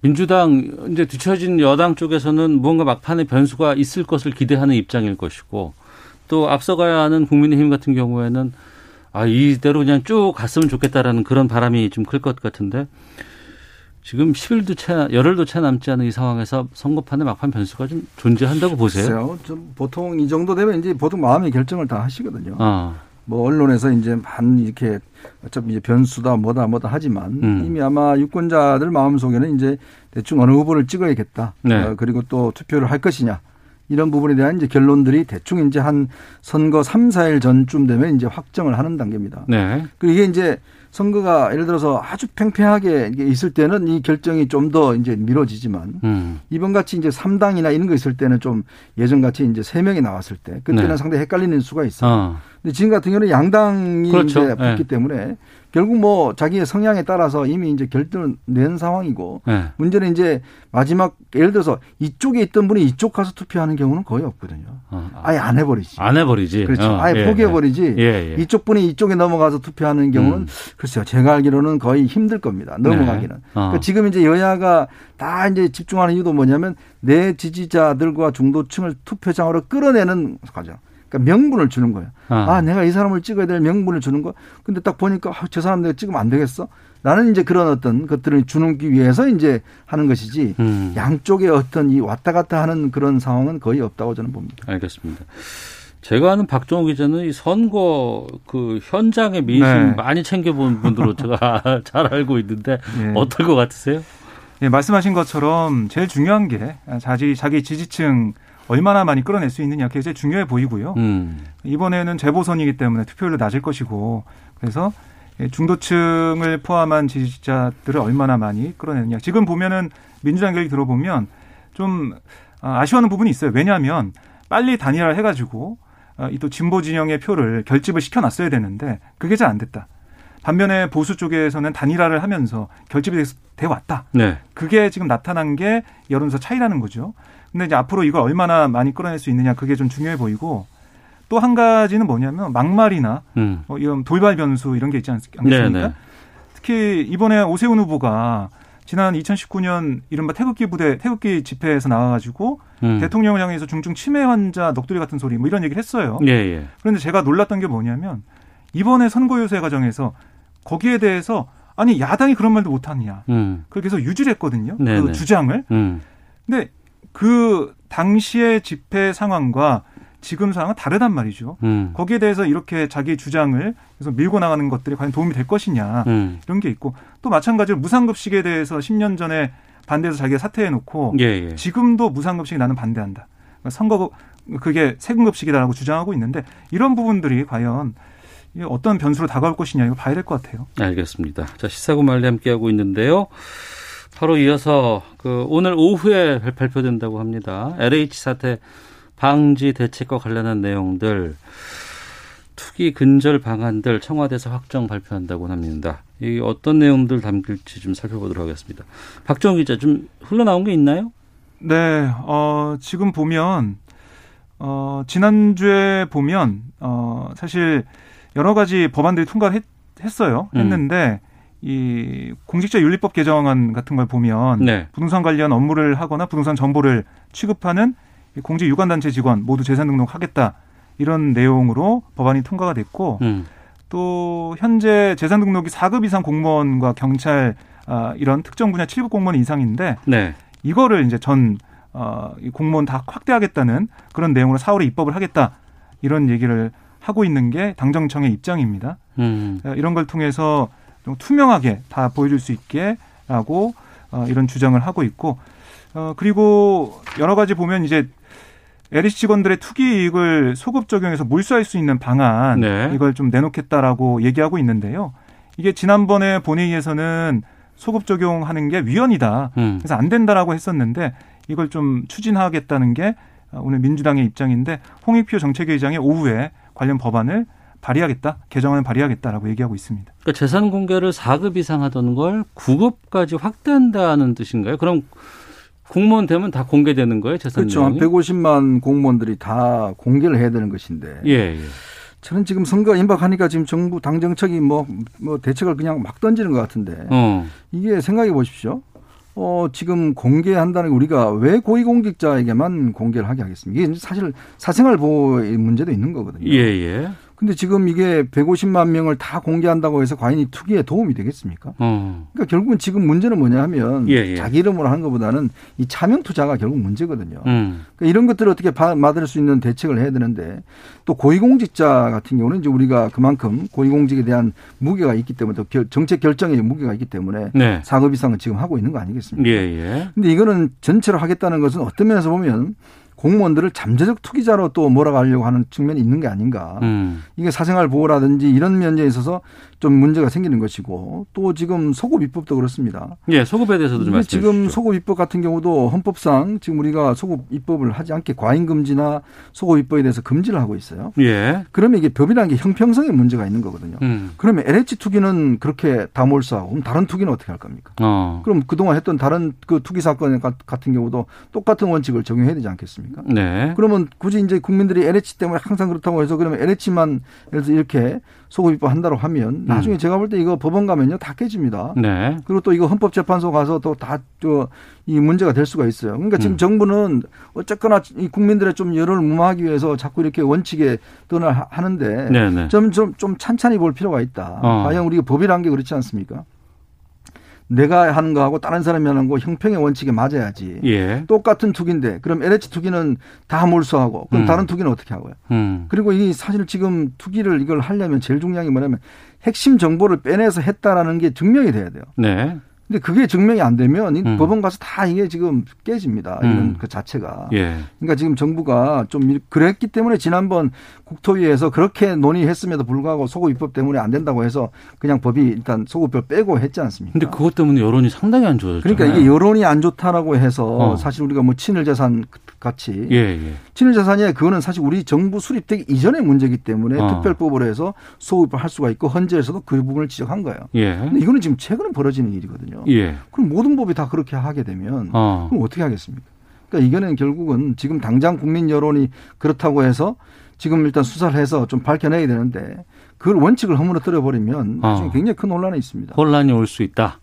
민주당 이제 뒤처진 여당 쪽에서는 무언가 막판에 변수가 있을 것을 기대하는 입장일 것이고 또 앞서가야 하는 국민의힘 같은 경우에는 아 이대로 그냥 쭉 갔으면 좋겠다라는 그런 바람이 좀 클 것 같은데 지금 10일도 채, 열흘도 채 남지 않은 이 상황에서 선거판에 막판 변수가 좀 존재한다고 보세요? 좀 보통 이 정도 되면 이제 보통 마음의 결정을 다 하시거든요. 아. 뭐 언론에서 이제 반 이렇게 어차피 이제 변수다 뭐다 뭐다 하지만 음. 이미 아마 유권자들 마음 속에는 이제 대충 어느 후보를 찍어야겠다. 네. 어, 그리고 또 투표를 할 것이냐. 이런 부분에 대한 이제 결론들이 대충 이제 한 선거 3, 4일 전쯤 되면 이제 확정을 하는 단계입니다. 네. 그리고 이게 이제 선거가 예를 들어서 아주 팽팽하게 있을 때는 이 결정이 좀 더 이제 미뤄지지만 음. 이번 같이 이제 3당이나 이런 거 있을 때는 좀 예전 같이 이제 3명이 나왔을 때 그때는 네. 상당히 헷갈리는 수가 있어요. 어. 근데 지금 같은 경우는 양당이 그렇죠. 이제 붙기 네. 때문에 결국 뭐 자기의 성향에 따라서 이미 이제 결정을 낸 상황이고 네. 문제는 이제 마지막 예를 들어서 이쪽에 있던 분이 이쪽 가서 투표하는 경우는 거의 없거든요. 어, 아예 안 해버리지. 안 해버리지. 그렇죠. 어, 아예 예, 포기해버리지. 예, 예. 이쪽 분이 이쪽에 넘어가서 투표하는 경우는 음. 글쎄요. 제가 알기로는 거의 힘들 겁니다. 넘어가기는. 네. 어. 그러니까 지금 이제 여야가 다 이제 집중하는 이유도 뭐냐면 내 지지자들과 중도층을 투표장으로 끌어내는 과정. 그러니까 명분을 주는 거예요. 아. 아, 내가 이 사람을 찍어야 될 명분을 주는 거. 근데 딱 보니까 아, 저 사람 내가 찍으면 안 되겠어. 나는 이제 그런 어떤 것들을 주는 기 위해서 이제 하는 것이지 음. 양쪽에 어떤 이 왔다 갔다 하는 그런 상황은 거의 없다고 저는 봅니다. 알겠습니다. 제가 아는 박정호 기자는 이 선거 그 현장의 민심 네. 많이 챙겨본 분으로 <laughs> 제가 <laughs> 잘 알고 있는데 네. 어떨 것 같으세요? 네, 말씀하신 것처럼 제일 중요한 게 자기 자기 지지층 얼마나 많이 끌어낼 수 있느냐 그게 제일 중요해 보이고요. 음. 이번에는 재보선이기 때문에 투표율도 낮을 것이고 그래서 중도층을 포함한 지지자들을 얼마나 많이 끌어내느냐. 지금 보면은 민주당 얘기 들어보면 좀 아, 아쉬워하는 부분이 있어요. 왜냐하면 빨리 단일화를 해가지고 아, 또 진보 진영의 표를 결집을 시켜놨어야 되는데 그게 잘 안 됐다. 반면에 보수 쪽에서는 단일화를 하면서 결집이 돼 왔다. 네. 그게 지금 나타난 게 여론조사 차이라는 거죠. 근데 이제 앞으로 이걸 얼마나 많이 끌어낼 수 있느냐 그게 좀 중요해 보이고 또 한 가지는 뭐냐면 막말이나 음. 뭐 이런 돌발 변수 이런 게 있지 않습니까? 네네. 네. 특히 이번에 오세훈 후보가 지난 2019년 이른바 태극기 부대 태극기 집회에서 나와가지고 음. 대통령을 향해서 중증 치매 환자 넋두리 같은 소리 뭐 이런 얘기를 했어요. 예, 예. 그런데 제가 놀랐던 게 뭐냐면 이번에 선거 유세 과정에서 거기에 대해서 아니 야당이 그런 말도 못하느냐 음. 그렇게 해서 유지를 했거든요. 네네. 그 네. 주장을. 음. 근데 그 당시의 집회 상황과 지금 상황은 다르단 말이죠. 음. 거기에 대해서 이렇게 자기 주장을 그래서 밀고 나가는 것들이 과연 도움이 될 것이냐 음. 이런 게 있고 또 마찬가지로 무상급식에 대해서 10년 전에 반대해서 자기가 사퇴해 놓고 예, 예. 지금도 무상급식 나는 반대한다. 그러니까 선거 그게 세금급식이다라고 주장하고 있는데 이런 부분들이 과연 어떤 변수로 다가올 것이냐 이거 봐야 될 것 같아요. 알겠습니다. 자 시사고 말리 함께 하고 있는데요. 바로 이어서 그 오늘 오후에 발표된다고 합니다. LH 사태 방지 대책과 관련한 내용들 투기 근절 방안들 청와대에서 확정 발표한다고 합니다. 이 어떤 내용들 담길지 좀 살펴보도록 하겠습니다. 박정우 기자 좀 흘러나온 게 있나요? 네, 어, 지금 보면 어, 지난주에 보면 어, 사실 여러 가지 법안들이 통과를 했, 어요 음. 했는데 이 공직자 윤리법 개정안 같은 걸 보면 네. 부동산 관련 업무를 하거나 부동산 정보를 취급하는 공직 유관 단체 직원 모두 재산 등록하겠다 이런 내용으로 법안이 통과가 됐고 음. 또 현재 재산 등록이 4급 이상 공무원과 경찰 아, 이런 특정 분야 7급 공무원 이상인데 네. 이거를 이제 전 어, 공무원 다 확대하겠다는 그런 내용으로 4월에 입법을 하겠다 이런 얘기를 하고 있는 게 당정청의 입장입니다. 음. 이런 걸 통해서 좀 투명하게 다 보여줄 수 있게라고 어, 이런 주장을 하고 있고 어, 그리고 여러 가지 보면 이제 LH 직원들의 투기 이익을 소급 적용해서 몰수할 수 있는 방안 네. 이걸 좀 내놓겠다라고 얘기하고 있는데요. 이게 지난번에 본회의에서는 소급 적용하는 게 위헌이다. 음. 그래서 안 된다라고 했었는데 이걸 좀 추진하겠다는 게 오늘 민주당의 입장인데 홍익표 정책위의장이 오후에 관련 법안을 발의하겠다, 개정안을 발의하겠다라고 얘기하고 있습니다. 그러니까 재산 공개를 4급 이상 하던 걸 9급까지 확대한다는 뜻인가요? 그럼 공무원 되면 다 공개되는 거예요, 재산 그렇죠. 한 150만 공무원들이 다 공개를 해야 되는 것인데. 예, 예. 저는 지금 선거 임박하니까 지금 정부 당 정책이 뭐, 뭐 대책을 그냥 막 던지는 것 같은데. 어. 이게 생각해 보십시오. 어, 지금 공개한다는 게 우리가 왜 고위공직자에게만 공개를 하게 하겠습니까? 이게 사실 사생활 보호의 문제도 있는 거거든요. 예, 예. 근데 지금 이게 150만 명을 다 공개한다고 해서 과연 이 투기에 도움이 되겠습니까? 어. 그러니까 결국은 지금 문제는 뭐냐 하면 예, 예. 자기 이름으로 하는 것보다는 이 차명 투자가 결국 문제거든요. 음. 그러니까 이런 것들을 어떻게 받을 수 있는 대책을 해야 되는데 또 고위공직자 같은 경우는 이제 우리가 그만큼 고위공직에 대한 무게가 있기 때문에 또 정책 결정에 무게가 있기 때문에 네. 사급 이상은 지금 하고 있는 거 아니겠습니까? 예, 예. 근데 이거는 전체로 하겠다는 것은 어떤 면에서 보면 공무원들을 잠재적 투기자로 또 몰아가려고 하는 측면이 있는 게 아닌가. 음. 이게 사생활 보호라든지 이런 면에 있어서 좀 문제가 생기는 것이고 또 지금 소급 입법도 그렇습니다. 예, 소급에 대해서도 좀 말씀해 지금 주시죠. 소급 입법 같은 경우도 헌법상 지금 우리가 소급 입법을 하지 않게 과잉 금지나 소급 입법에 대해서 금지를 하고 있어요. 예. 그러면 이게 법이라는 게 형평성에 문제가 있는 거거든요. 음. 그러면 LH 투기는 그렇게 다 몰수하고 그럼 다른 투기는 어떻게 할 겁니까? 어. 그럼 그동안 했던 다른 그 투기 사건 같은 경우도 똑같은 원칙을 적용해야 되지 않겠습니까? 네. 그러면 굳이 이제 국민들이 LH 때문에 항상 그렇다고 해서 그러면 LH만 예를 들어 이렇게 소급 입법 한다고 하면 나중에 음. 제가 볼 때 이거 법원 가면요 다 깨집니다. 네. 그리고 또 이거 헌법재판소 가서 또다이 문제가 될 수가 있어요. 그러니까 지금 음. 정부는 어쨌거나 이 국민들의 좀 여론을 무마하기 위해서 자꾸 이렇게 원칙에 떠나 하는데 좀 좀좀 좀, 좀 찬찬히 볼 필요가 있다. 어. 과연 우리가 법이란 게 그렇지 않습니까? 내가 하는 거하고 다른 사람이 하는 거 형평의 원칙에 맞아야지. 예. 똑같은 투기인데 그럼 LH 투기는 다 몰수하고 그럼 음. 다른 투기는 어떻게 하고요? 음. 그리고 이 사실 지금 투기를 이걸 하려면 제일 중요한 게 뭐냐면 핵심 정보를 빼내서 했다라는 게 증명이 돼야 돼요. 네. 근데 그게 증명이 안 되면 음. 법원 가서 다 이게 지금 깨집니다. 이런 음. 그 자체가. 예. 그러니까 지금 정부가 좀 그랬기 때문에 지난번 국토위에서 그렇게 논의했음에도 불구하고 소급 입법 때문에 안 된다고 해서 그냥 법이 일단 소급별 빼고 했지 않습니까? 근데 그것 때문에 여론이 상당히 안 좋아졌죠. 그러니까 이게 여론이 안 좋다라고 해서 어. 사실 우리가 뭐 친일 재산 같이 예, 예. 친일 재산이 그거는 사실 우리 정부 수립되기 이전의 문제이기 때문에 어. 특별법으로 해서 소급을 할 수가 있고 헌재에서도 그 부분을 지적한 거예요. 예. 근데 이거는 지금 최근에 벌어지는 일이거든요. 예. 그럼 모든 법이 다 그렇게 하게 되면 어. 그럼 어떻게 하겠습니까? 그러니까 이거는 결국은 지금 당장 국민 여론이 그렇다고 해서 지금 일단 수사를 해서 좀 밝혀내야 되는데 그 원칙을 허물어뜨려 버리면 어. 굉장히 큰 혼란이 있습니다. 혼란이 올 수 있다.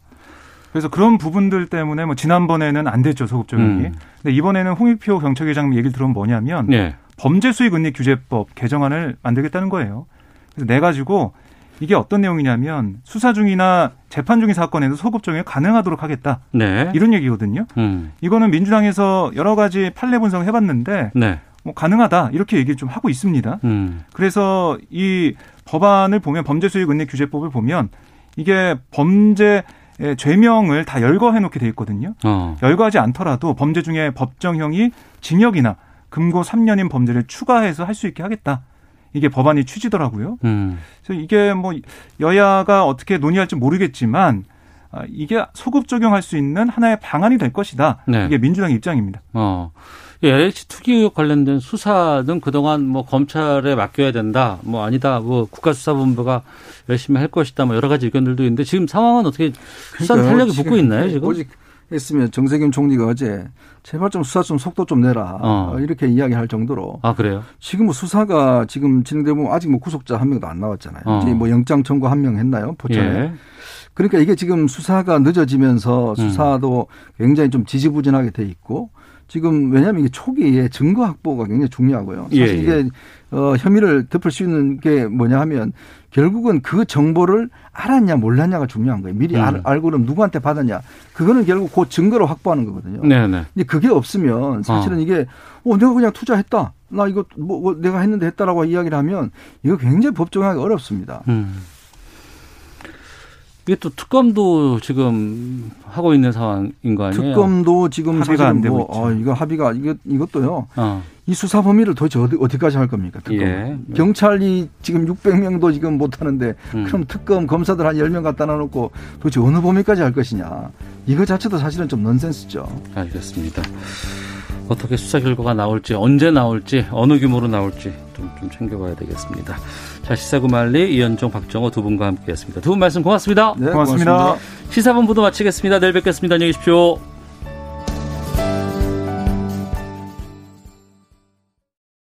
그래서 그런 부분들 때문에 뭐 지난번에는 안 됐죠 소급 적용이. 음. 근데 이번에는 홍익표 경찰계장 얘기를 들으면 뭐냐면 네. 범죄 수익 은닉 규제법 개정안을 만들겠다는 거예요. 그래서 내 가지고 이게 어떤 내용이냐면 수사 중이나 재판 중인 사건에도 소급 적용이 가능하도록 하겠다. 네. 이런 얘기거든요. 음. 이거는 민주당에서 여러 가지 판례 분석을 해봤는데 네. 뭐 가능하다 이렇게 얘기를 좀 하고 있습니다. 음. 그래서 이 법안을 보면 범죄 수익 은닉 규제법을 보면 이게 범죄 죄명을 다 열거해 놓게 돼 있거든요. 어. 열거하지 않더라도 범죄 중에 법정형이 징역이나 금고 3년인 범죄를 추가해서 할 수 있게 하겠다. 이게 법안이 취지더라고요. 음. 그래서 이게 뭐 여야가 어떻게 논의할지 모르겠지만 아, 이게 소급 적용할 수 있는 하나의 방안이 될 것이다. 네. 이게 민주당 입장입니다. 어. LH 투기 의혹 관련된 수사는 그동안 뭐 검찰에 맡겨야 된다. 뭐 아니다. 뭐 국가수사본부가 열심히 할 것이다. 뭐 여러 가지 의견들도 있는데 지금 상황은 어떻게 수사 탄력이 붙고 있나요, 지금? 했으면 정세균 총리가 어제 제발 좀 수사 좀 속도 좀 내라 어. 이렇게 이야기할 정도로 아 그래요? 지금 뭐 수사가 지금 진행되고 보면 아직 뭐 구속자 한 명도 안 나왔잖아요. 어. 이제 뭐 영장 청구 한 명 했나요 포천에? 예. 그러니까 이게 지금 수사가 늦어지면서 음. 수사도 음. 굉장히 좀 지지부진하게 돼 있고 지금 왜냐하면 이게 초기에 증거 확보가 굉장히 중요하고요. 사실 예, 예. 이게 어, 혐의를 덮을 수 있는 게 뭐냐 하면 결국은 그 정보를 알았냐 몰랐냐가 중요한 거예요. 미리 음. 알, 알고 는 누구한테 받았냐. 그거는 결국 그 증거로 확보하는 거거든요. 네네. 네. 근데 그게 없으면 사실은 어. 이게 어 내가 그냥 투자했다. 나 이거 뭐, 뭐 내가 했는데 했다라고 이야기를 하면 이거 굉장히 법정하기 어렵습니다. 음. 이게 또 특검도 지금 하고 있는 상황인 거 아니에요? 특검도 지금 합의가 안 되고 뭐, 있죠. 어, 이거 합의가 이거 이것도요. 어. 이 수사 범위를 도대체 어디 어디까지 할 겁니까? 특검. 예. 경찰이 지금 600명도 지금 못 하는데 음. 그럼 특검 검사들 한 10명 갖다 놔놓고 도대체 어느 범위까지 할 것이냐? 이거 자체도 사실은 좀 넌센스죠. 알겠습니다. 어떻게 수사 결과가 나올지 언제 나올지 어느 규모로 나올지 좀, 좀 챙겨봐야 되겠습니다. 자 시사구말리 이현종 박정호 두 분과 함께했습니다. 두 분 말씀 고맙습니다. 네, 고맙습니다. 고맙습니다. 시사본부도 마치겠습니다. 내일 뵙겠습니다. 안녕히 계십시오.